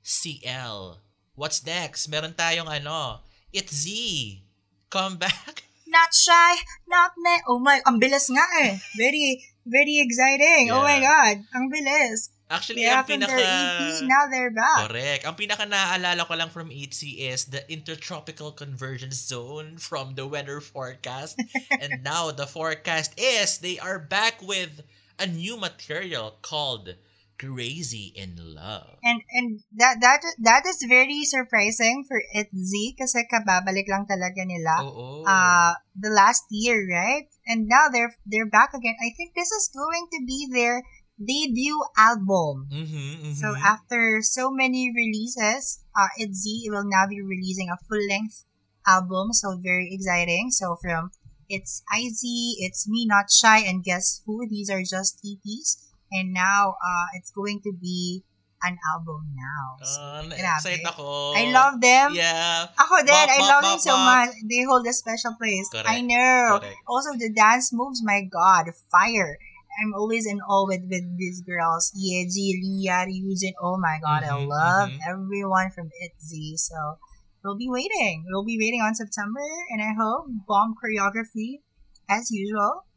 CL. What's next? Meron tayong ano, It's Z. Come back. Not shy, not ne. Oh my, ang bilis nga eh. Very, very exciting. Oh my Yeah. God, ang bilis. Actually, Yeah, ang from pinaka... their EP, now they're back. Correct. Ang pinaka naaalala ko lang from ETC is the intertropical convergence zone from the weather forecast. and now the forecast is they are back with a new material called Crazy in Love. And and that that that is very surprising for ITZY kasi kababalik lang talaga nila. Oo. Uh the last year, right? And now they're they're back again. I think this is going to be their debut album. Mhm, mhm. So after so many releases, uh, ITZY will now be releasing a full length album. So very exciting. So from it's IZ, it's Me Not Shy, and guess who? These are just EPs. And now uh, it's going to be an album now. So, Ah, grabe. excited ako. I love them. Yeah. Ako din, Bop, I love bop, them so much. They hold a special place. Correct. I know. Correct. Also, the dance moves, my God, fire. I'm always in awe with, with these girls. Yeji, Lia, Ryujin. Oh my God, I Mhm, love mhm. everyone from ITZY. So, we'll be waiting. We'll be waiting on September, and I hope bomb choreography as usual.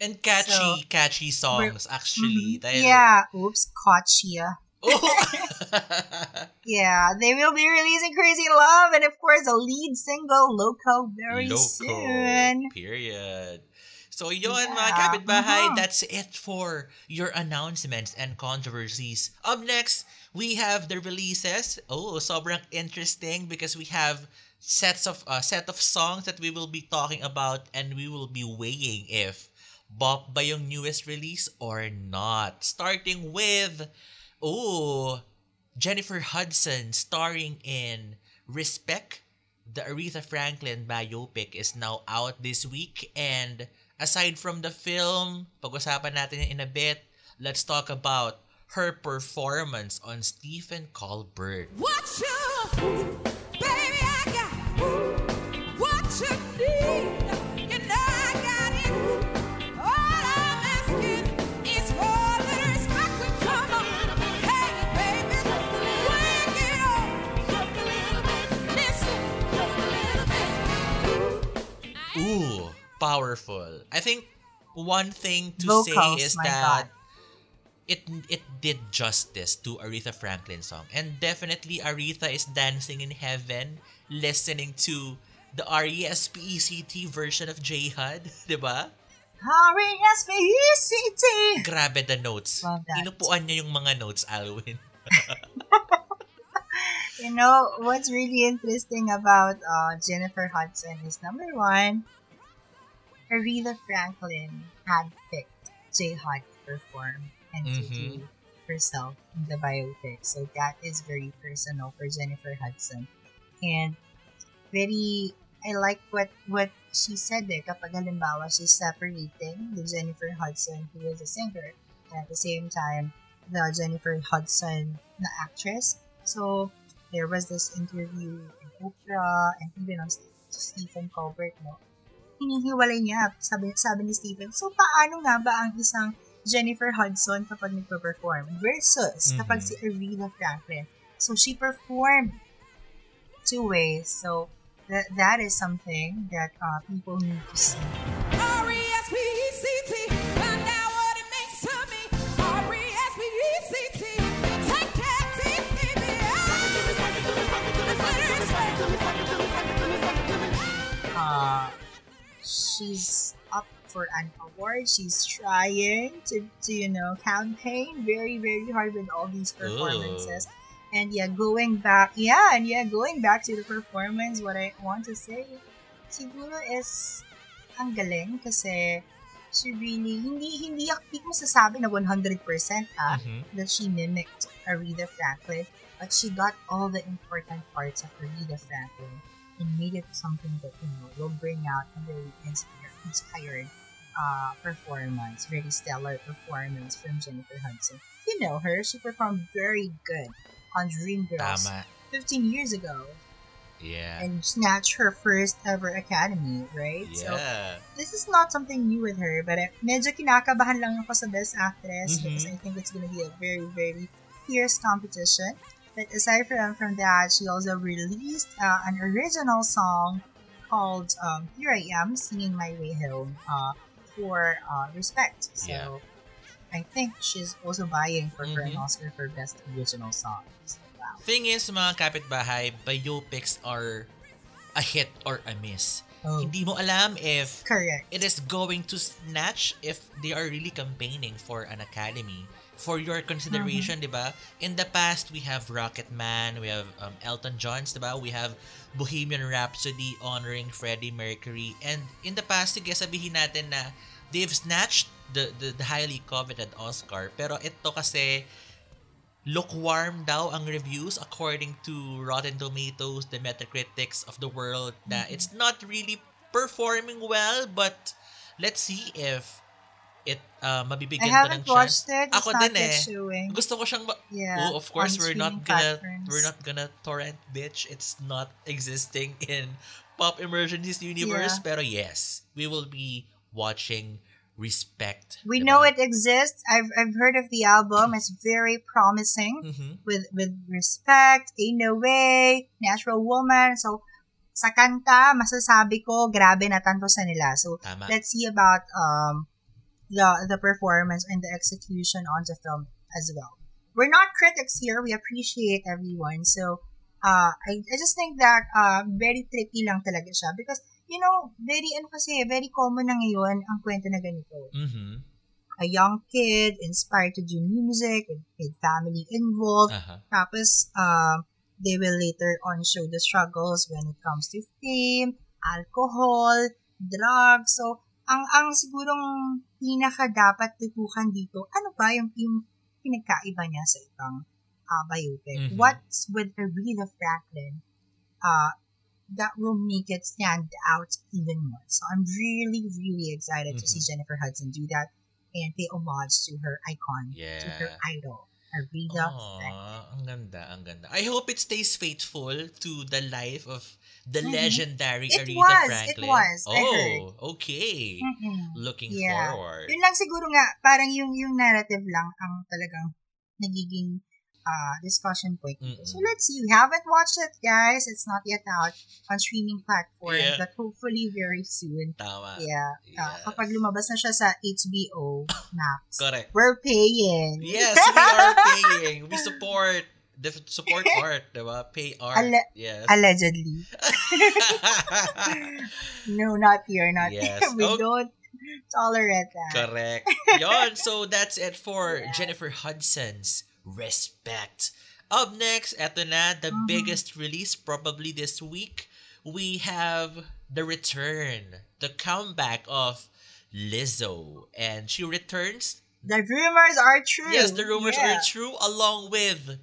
And catchy, So, catchy songs actually. Mhm. Dahil- Yeah. Oops, caught Shia. Oh! Yeah, they will be releasing Crazy Love and of course a lead single, Loco, very Loco. soon. Period. So yun Yeah, mga kapitbahay, uh-huh. that's it for your announcements and controversies. Up next, we have the releases. Oh, sobrang interesting because we have sets of uh, set of songs that we will be talking about and we will be weighing if bop ba yung newest release or not. Starting with oh, Jennifer Hudson starring in Respect the Aretha Franklin biopic is now out this week and aside from the film, pag-usapan natin in a bit, let's talk about her performance on Stephen Colbert. What you, powerful. I think one thing to Vocals, say is that God. it it did justice to Aretha Franklin song. And definitely Aretha is dancing in heaven listening to the R-E-S-P-E-C-T version of J HUD, 'di ba? R-E-S-P-E-C-T. Grabe the notes. Inupuan niya yung mga notes, Alwyn. You know, what's really interesting about uh, Jennifer Hudson is number one, Aretha Franklin had picked J Hud to perform and to Mhm. do herself in the biopic. So that is very personal for Jennifer Hudson. And very, I like what what she said eh, kapag halimbawa she's separating the Jennifer Hudson who is a singer and at the same time the Jennifer Hudson the actress. So there was this interview in Oprah and even on Stephen Colbert, no? Hinihiwalay niya. Sabi, sabi ni Stephen, so paano nga ba ang isang Jennifer Hudson kapag nagpa-perform versus kapag Mhm. si Aretha Franklin? So she performed two ways. So that that is something that uh, people need to see. She's up for an award. She's trying to, to you know, campaign very, very hard with all these performances. And yeah, going back, yeah, and yeah, going back to the performance, what I want to say, siguro is, ang galing kasi she really, hindi, hindi, hindi ko masasabi na 100% ah, Mhm. that she mimicked Aretha Franklin, but she got all the important parts of Aretha Franklin and made it something that, you know, will bring out a very inspired, inspired uh, performance, very stellar performance from Jennifer Hudson. You know her, she performed very good on Dreamgirls Tama. 15 years ago Yeah. and snatched her first ever Academy, right? So, Yeah. this is not something new with her, but uh, medyo kinakabahan lang ako sa Best Actress Mhm. because I think it's gonna be a very, very fierce competition. But aside from, from that, she also released uh, an original song called um, Here I Am, Singing My Way Home uh, for uh, Respect. So, Yeah. I think she's also vying for, for an. Oscar for Best Original Song. So, wow. Thing is, mga kapitbahay, biopics are a hit or a miss. Oh, Hindi mo alam if correct. it is going to snatch if they are really campaigning for an academy for your consideration, di ba? In the past, we have Rocket Man, we have um, Elton John's, di ba? We have Bohemian Rhapsody honoring Freddie Mercury. And in the past, sige, sabihin natin na they've snatched the, the, the highly coveted Oscar. Pero ito kasi, lukewarm daw ang reviews according to Rotten Tomatoes, the Metacritics of the world, na it's not really performing well, but let's see if it uh, I mabibigyan pa ng haven't chance. watched it. It's Ako not din eh. showing. Gusto ko siyang ma- Yeah, Oh, of course we're not gonna platforms. we're not gonna torrent bitch. It's not existing in Pop Emergencies universe, Yeah. pero yes, we will be watching Respect. We diba? know it exists. I've I've heard of the album. It's very promising Mhm. with with respect, Ain't No Way, Natural Woman. So sa kanta, masasabi ko grabe na tanto sa nila. So Tama. let's see about um the the performance and the execution on the film as well. We're not critics here. We appreciate everyone. So uh I, I just think that uh very tricky lang talaga siya because you know, very ano kasi, very common na ngayon ang kwento na ganito. Mhm. a young kid inspired to do music with, with family involved. Aha. Tapos, um, they will later on show the struggles when it comes to fame, alcohol, drugs. So, ang ang sigurong pinaka dapat tutukan dito, ano ba yung, yung pinagkaiba niya sa ibang uh, biopic? Mhm. What's with Aretha Franklin uh, that will make it stand out even more? So, I'm really, really excited to see Mhm. Jennifer Hudson do that and pay homage to her icon, to her Yeah. Idol, Aretha Franklin. Aw, ang ganda, ang ganda. I hope it stays faithful to the life of the Mhm. legendary It Aretha was, it Franklin. was, I Oh, heard. okay. Mm-mm. Looking Yeah. forward. Yun lang siguro nga, parang yung, yung narrative lang ang talagang nagiging uh, discussion point. dito. So Mm-mm. let's see. You haven't watched it, guys. It's not yet out on streaming platforms, Yeah. but hopefully very soon. Tama. Yeah. Uh, Yes. kapag lumabas na siya sa HBO Max, Correct. we're paying. Yes, we are paying. We support the support art, diba? Pay art. Ale- yes. Allegedly. No, not here, not Yes. here. We Oh. don't tolerate that. Correct. Yon. So that's it for Jennifer Hudson's Respect. Up next, eto na, the Mhm. biggest release probably this week. We have the return, the comeback of Lizzo. And she returns. The rumors are true. Yes, the rumors Yeah. are true, along with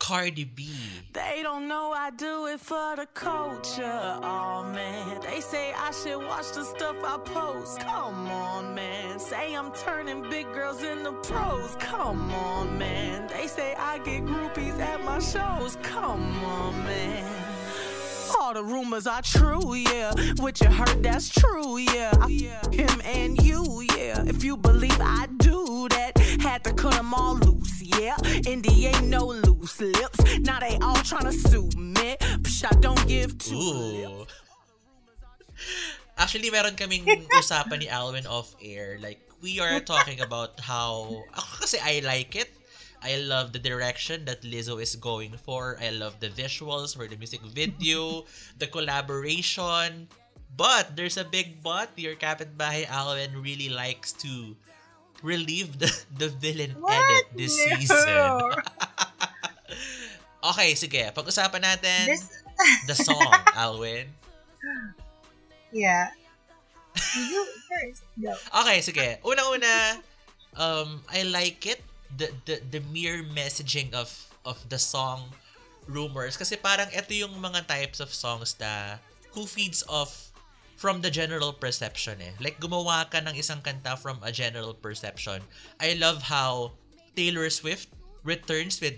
Cardi B. They don't know I do it for the culture. Oh man, they say I should watch the stuff I post. Come on, man. Say I'm turning big girls into pros. Come on, man. They say I get groupies at my shows. Come on, man. All the rumors are true, yeah. What you heard, that's true, yeah. Him and you, yeah. If you believe I had to cut them all loose, yeah. Indy ain't no loose lips. Now they all tryna sue me. Psh, I don't give two Ooh. Actually, meron kaming usapan ni Alwyn off air. Like, we are talking about how... Ako kasi I like it. I love the direction that Lizzo is going for. I love the visuals for the music video, the collaboration. But there's a big but. Your kapitbahay Alwyn really likes to relieve the, the villain What? edit this No. season. okay, sige. Pag-usapan natin This, the song, Alwin. yeah. You first. Go. Okay, sige. Una-una, um, I like it. The, the, the mere messaging of of the song rumors. Kasi parang ito yung mga types of songs na who feeds off from the general perception eh. Like gumawa ka ng isang kanta from a general perception. I love how Taylor Swift returns with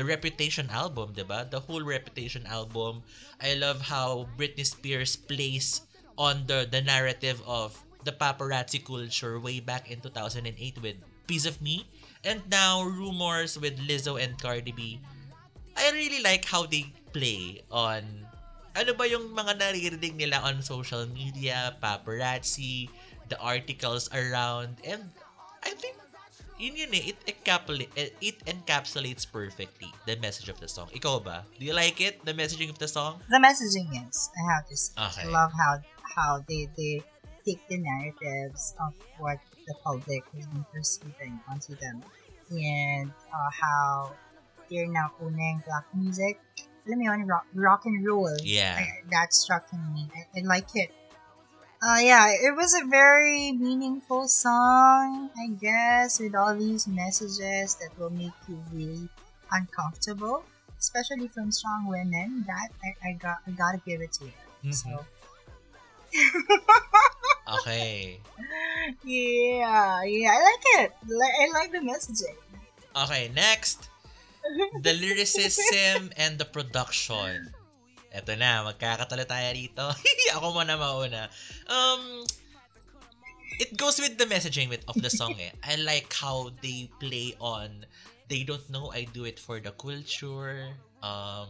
the Reputation album, ba? The whole Reputation album. I love how Britney Spears plays on the the narrative of the paparazzi culture way back in 2008 with Piece of Me and now rumors with Lizzo and Cardi B. I really like how they play on ano ba yung mga naririnig nila on social media, paparazzi, the articles around, and I think yun yun eh, it, encapsula- it encapsulates perfectly the message of the song. Ikaw ba? Do you like it, the messaging of the song? The messaging yes. I have to say, Okay. I love how how they they take the narratives of what the public has been perceiving onto them, and uh, how they're now owning black music. Yun, rock, rock and roll. Yeah. I, that struck me. I, I like it. Uh, yeah, it was a very meaningful song, I guess, with all these messages that will make you really uncomfortable, especially from strong women. That I, I got, I gotta give it to you. So, Okay. yeah, yeah, I like it. I like the messaging. Okay, next. The lyricism and the production. Eto na, magkakatalo tayo rito. Ako muna mauna. Um, it goes with the messaging of the song eh. I like how they play on they don't know I do it for the culture. Um,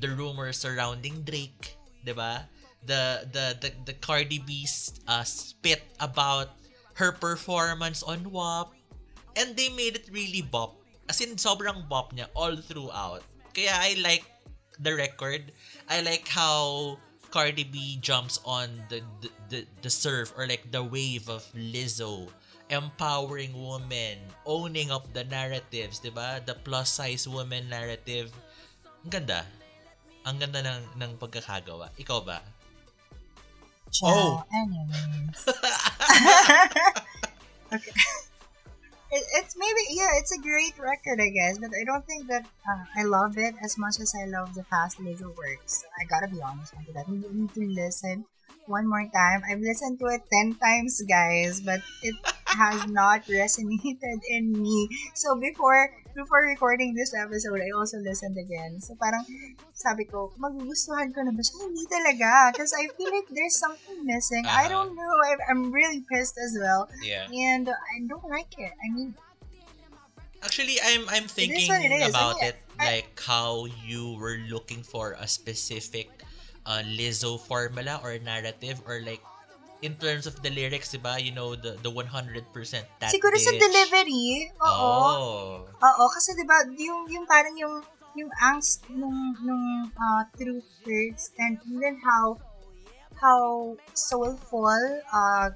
the rumors surrounding Drake, 'di ba? The the the the Cardi B uh, spit about her performance on WAP and they made it really bop. As in, sobrang bop niya all throughout. Kaya I like the record. I like how Cardi B jumps on the, the, the, the surf or like the wave of Lizzo. Empowering women. Owning up the narratives, di ba? The plus size woman narrative. Ang ganda. Ang ganda ng, ng pagkakagawa. Ikaw ba? Ciao. Oh. Anyways. okay. It, it's maybe yeah, it's a great record, I guess, but I don't think that uh, I love it as much as I love the past Lizzo works. I gotta be honest with that. You need to listen one more time. I've listened to it ten times, guys, but it has not resonated in me. So before before recording this episode, I also listened again. So parang sabi ko, magugustuhan ko na ba siya? Hindi talaga. Because I feel like there's something missing. I Uh-huh. don't know. I, I'm really pissed as well. Yeah. And I don't like it. I mean, Actually, I'm I'm thinking it is. about I mean, it like how you were looking for a specific uh, Lizzo formula or narrative or like in terms of the lyrics, diba? You know, the the 100% that siguro sa bitch. delivery, oo. Oh. Oo, kasi 'di ba, yung yung parang yung yung angst nung nung uh, truth hurts and even how how soulful uh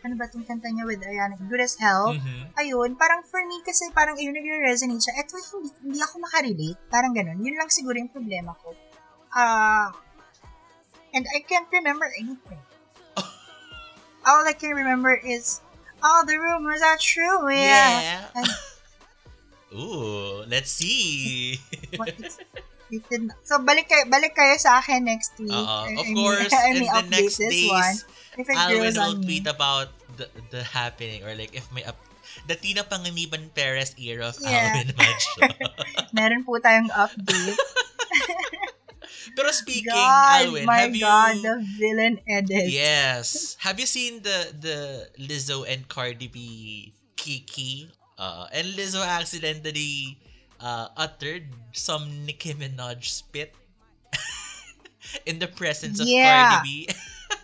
ano ba itong kanta niya with Ariana? Good as Hell. Mhm. Ayun, parang for me kasi parang ayun nag-resonate siya. Eto hindi, hindi ako makarelate. Parang ganun. Yun lang siguro yung problema ko. Uh, and I can't remember anything. All I can remember is all the rumors are true. Yeah. Yeah. And Ooh, let's see. not- so balik kayo, balik kayo sa akin next week. Uh, of mean- course, in mean, the next days, one. If it Alwin will on me. tweet about the the happening or like if may up the Tina Panginiban Perez era of Yeah. Alwin Mancho. Meron po tayong update. Pero speaking, God, Alwyn, my have you God, the villain edit. Yes. Have you seen the the Lizzo and Cardi B Kiki? Uh, and Lizzo accidentally uh, uttered some Nicki Minaj spit in the presence of Yeah. Cardi B.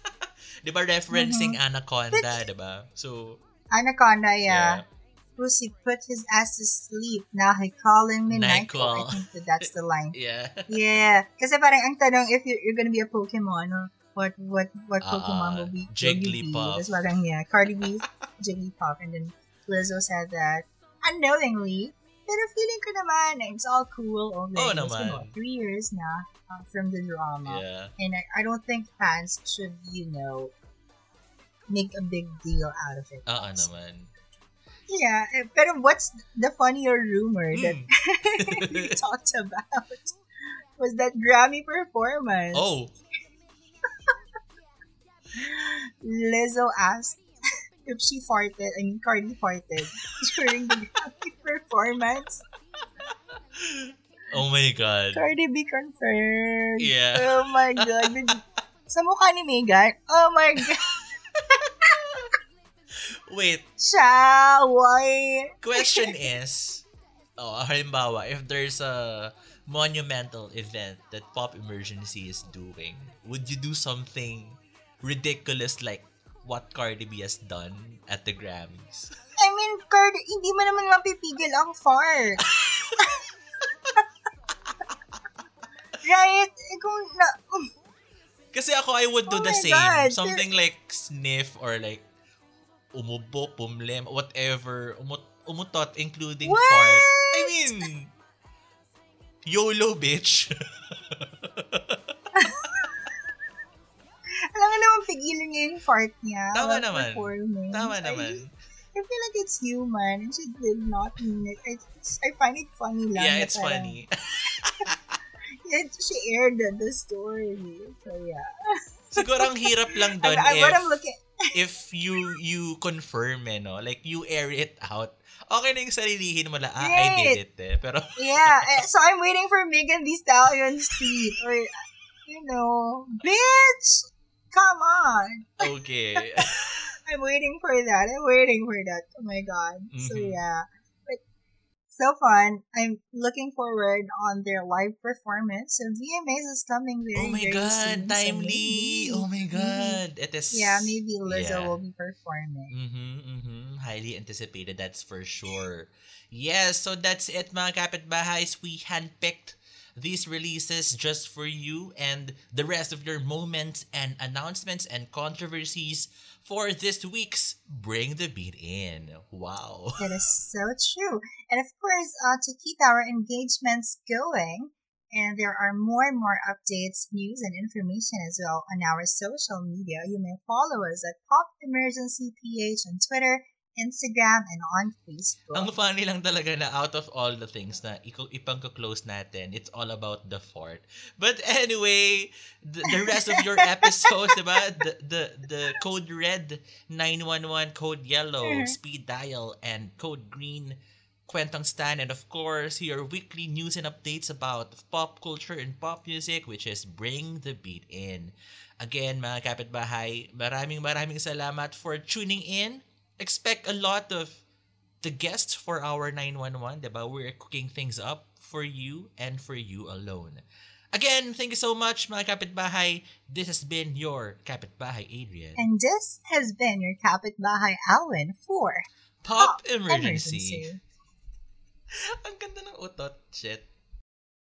di ba referencing Anaconda, di ba? So, Anaconda, yeah. yeah. Pussy put his ass to sleep. Now he calling me Nyquil. I think that that's the line. Yeah. Yeah. Kasi parang ang tanong, if you're, you're gonna be a Pokemon, no? what what what Ah, Pokemon will be will you be? Jigglypuff. Tapos parang yeah, Cardi B, Jigglypuff, and then Lizzo said that unknowingly. Pero feeling ko naman, it's all cool already. Oo It's been, what, three years na uh, from the drama. Yeah. And I, I don't think fans should, you know, make a big deal out of it. Oo naman. Yeah, eh, pero what's the funnier rumor that Hmm. we talked about was that Grammy performance. Oh, Lizzo asked if she farted, I mean Cardi farted during the Grammy performance. oh my God. Cardi B confirmed. Yeah. Oh my God. Sa mukha ni Megan, oh my God. Wait, why? question is, oh, halimbawa, if there's a monumental event that Pop Emergency is doing, would you do something ridiculous like what Cardi B has done at the Grammys? I mean, Cardi, hindi mo naman mapipigil ang fart. right? Eh, kung na, Kasi ako, I would do Oh the same. God. Something like sniff or like umubo, pumlem, whatever. Umut umutot, including What? fart. I mean, YOLO, bitch. alam nga naman pigilan niya yung fart niya. Tama naman. performing. Tama naman. I feel like it's human and she did not mean it. I, I find it funny lang. Yeah, it's parang- funny. Yeah, she aired the, story. So yeah. Siguro ang hirap lang doon I, I, what I'm if, looking, if you you confirm eh, no? Like, you air it out. Okay na yung sarilihin mo lang, ah, I did it eh. Pero, yeah, eh, so I'm waiting for Megan Thee Stallion's tweet or, you know, bitch, come on. okay. I'm waiting for that. I'm waiting for that. Oh my god. So Mhm. yeah. So fun. I'm looking forward on their live performance. So VMAs is coming very, oh my very God, soon. So timely. maybe- Oh my maybe- God. It is... Yeah, maybe Lizzo Yeah. will be performing. Mm-hmm, mm-hmm. Highly anticipated, that's for sure. Yes, so that's it mga kapitbahays. We handpicked these releases just for you and the rest of your moments and announcements and controversies for this week's Bring the Beat In. Wow. That is so true. And of course, uh, to keep our engagements going, and there are more and more updates, news, and information as well on our social media. You may follow us at Pop Emergency PH on Twitter, Instagram, and on Facebook. Ang funny lang talaga na out of all the things na ipangko-close natin, it's all about the fort. But anyway, the, the rest of your episodes, diba? The, the, the code red, 911, code yellow, Mhm. speed dial, and code green, Kwentang Stan, and of course, your weekly news and updates about pop culture and pop music, which is Bring the Beat In. Again, mga kapitbahay, maraming maraming salamat for tuning in. Expect a lot of the guests for our 911, diba? We're cooking things up for you and for you alone. Again, thank you so much, mga kapitbahay. This has been your kapitbahay, Adrian. And this has been your Kapit Bahay Alwyn for Pop Pop Emergency. Emergency. Ang ganda ng utot. Shit.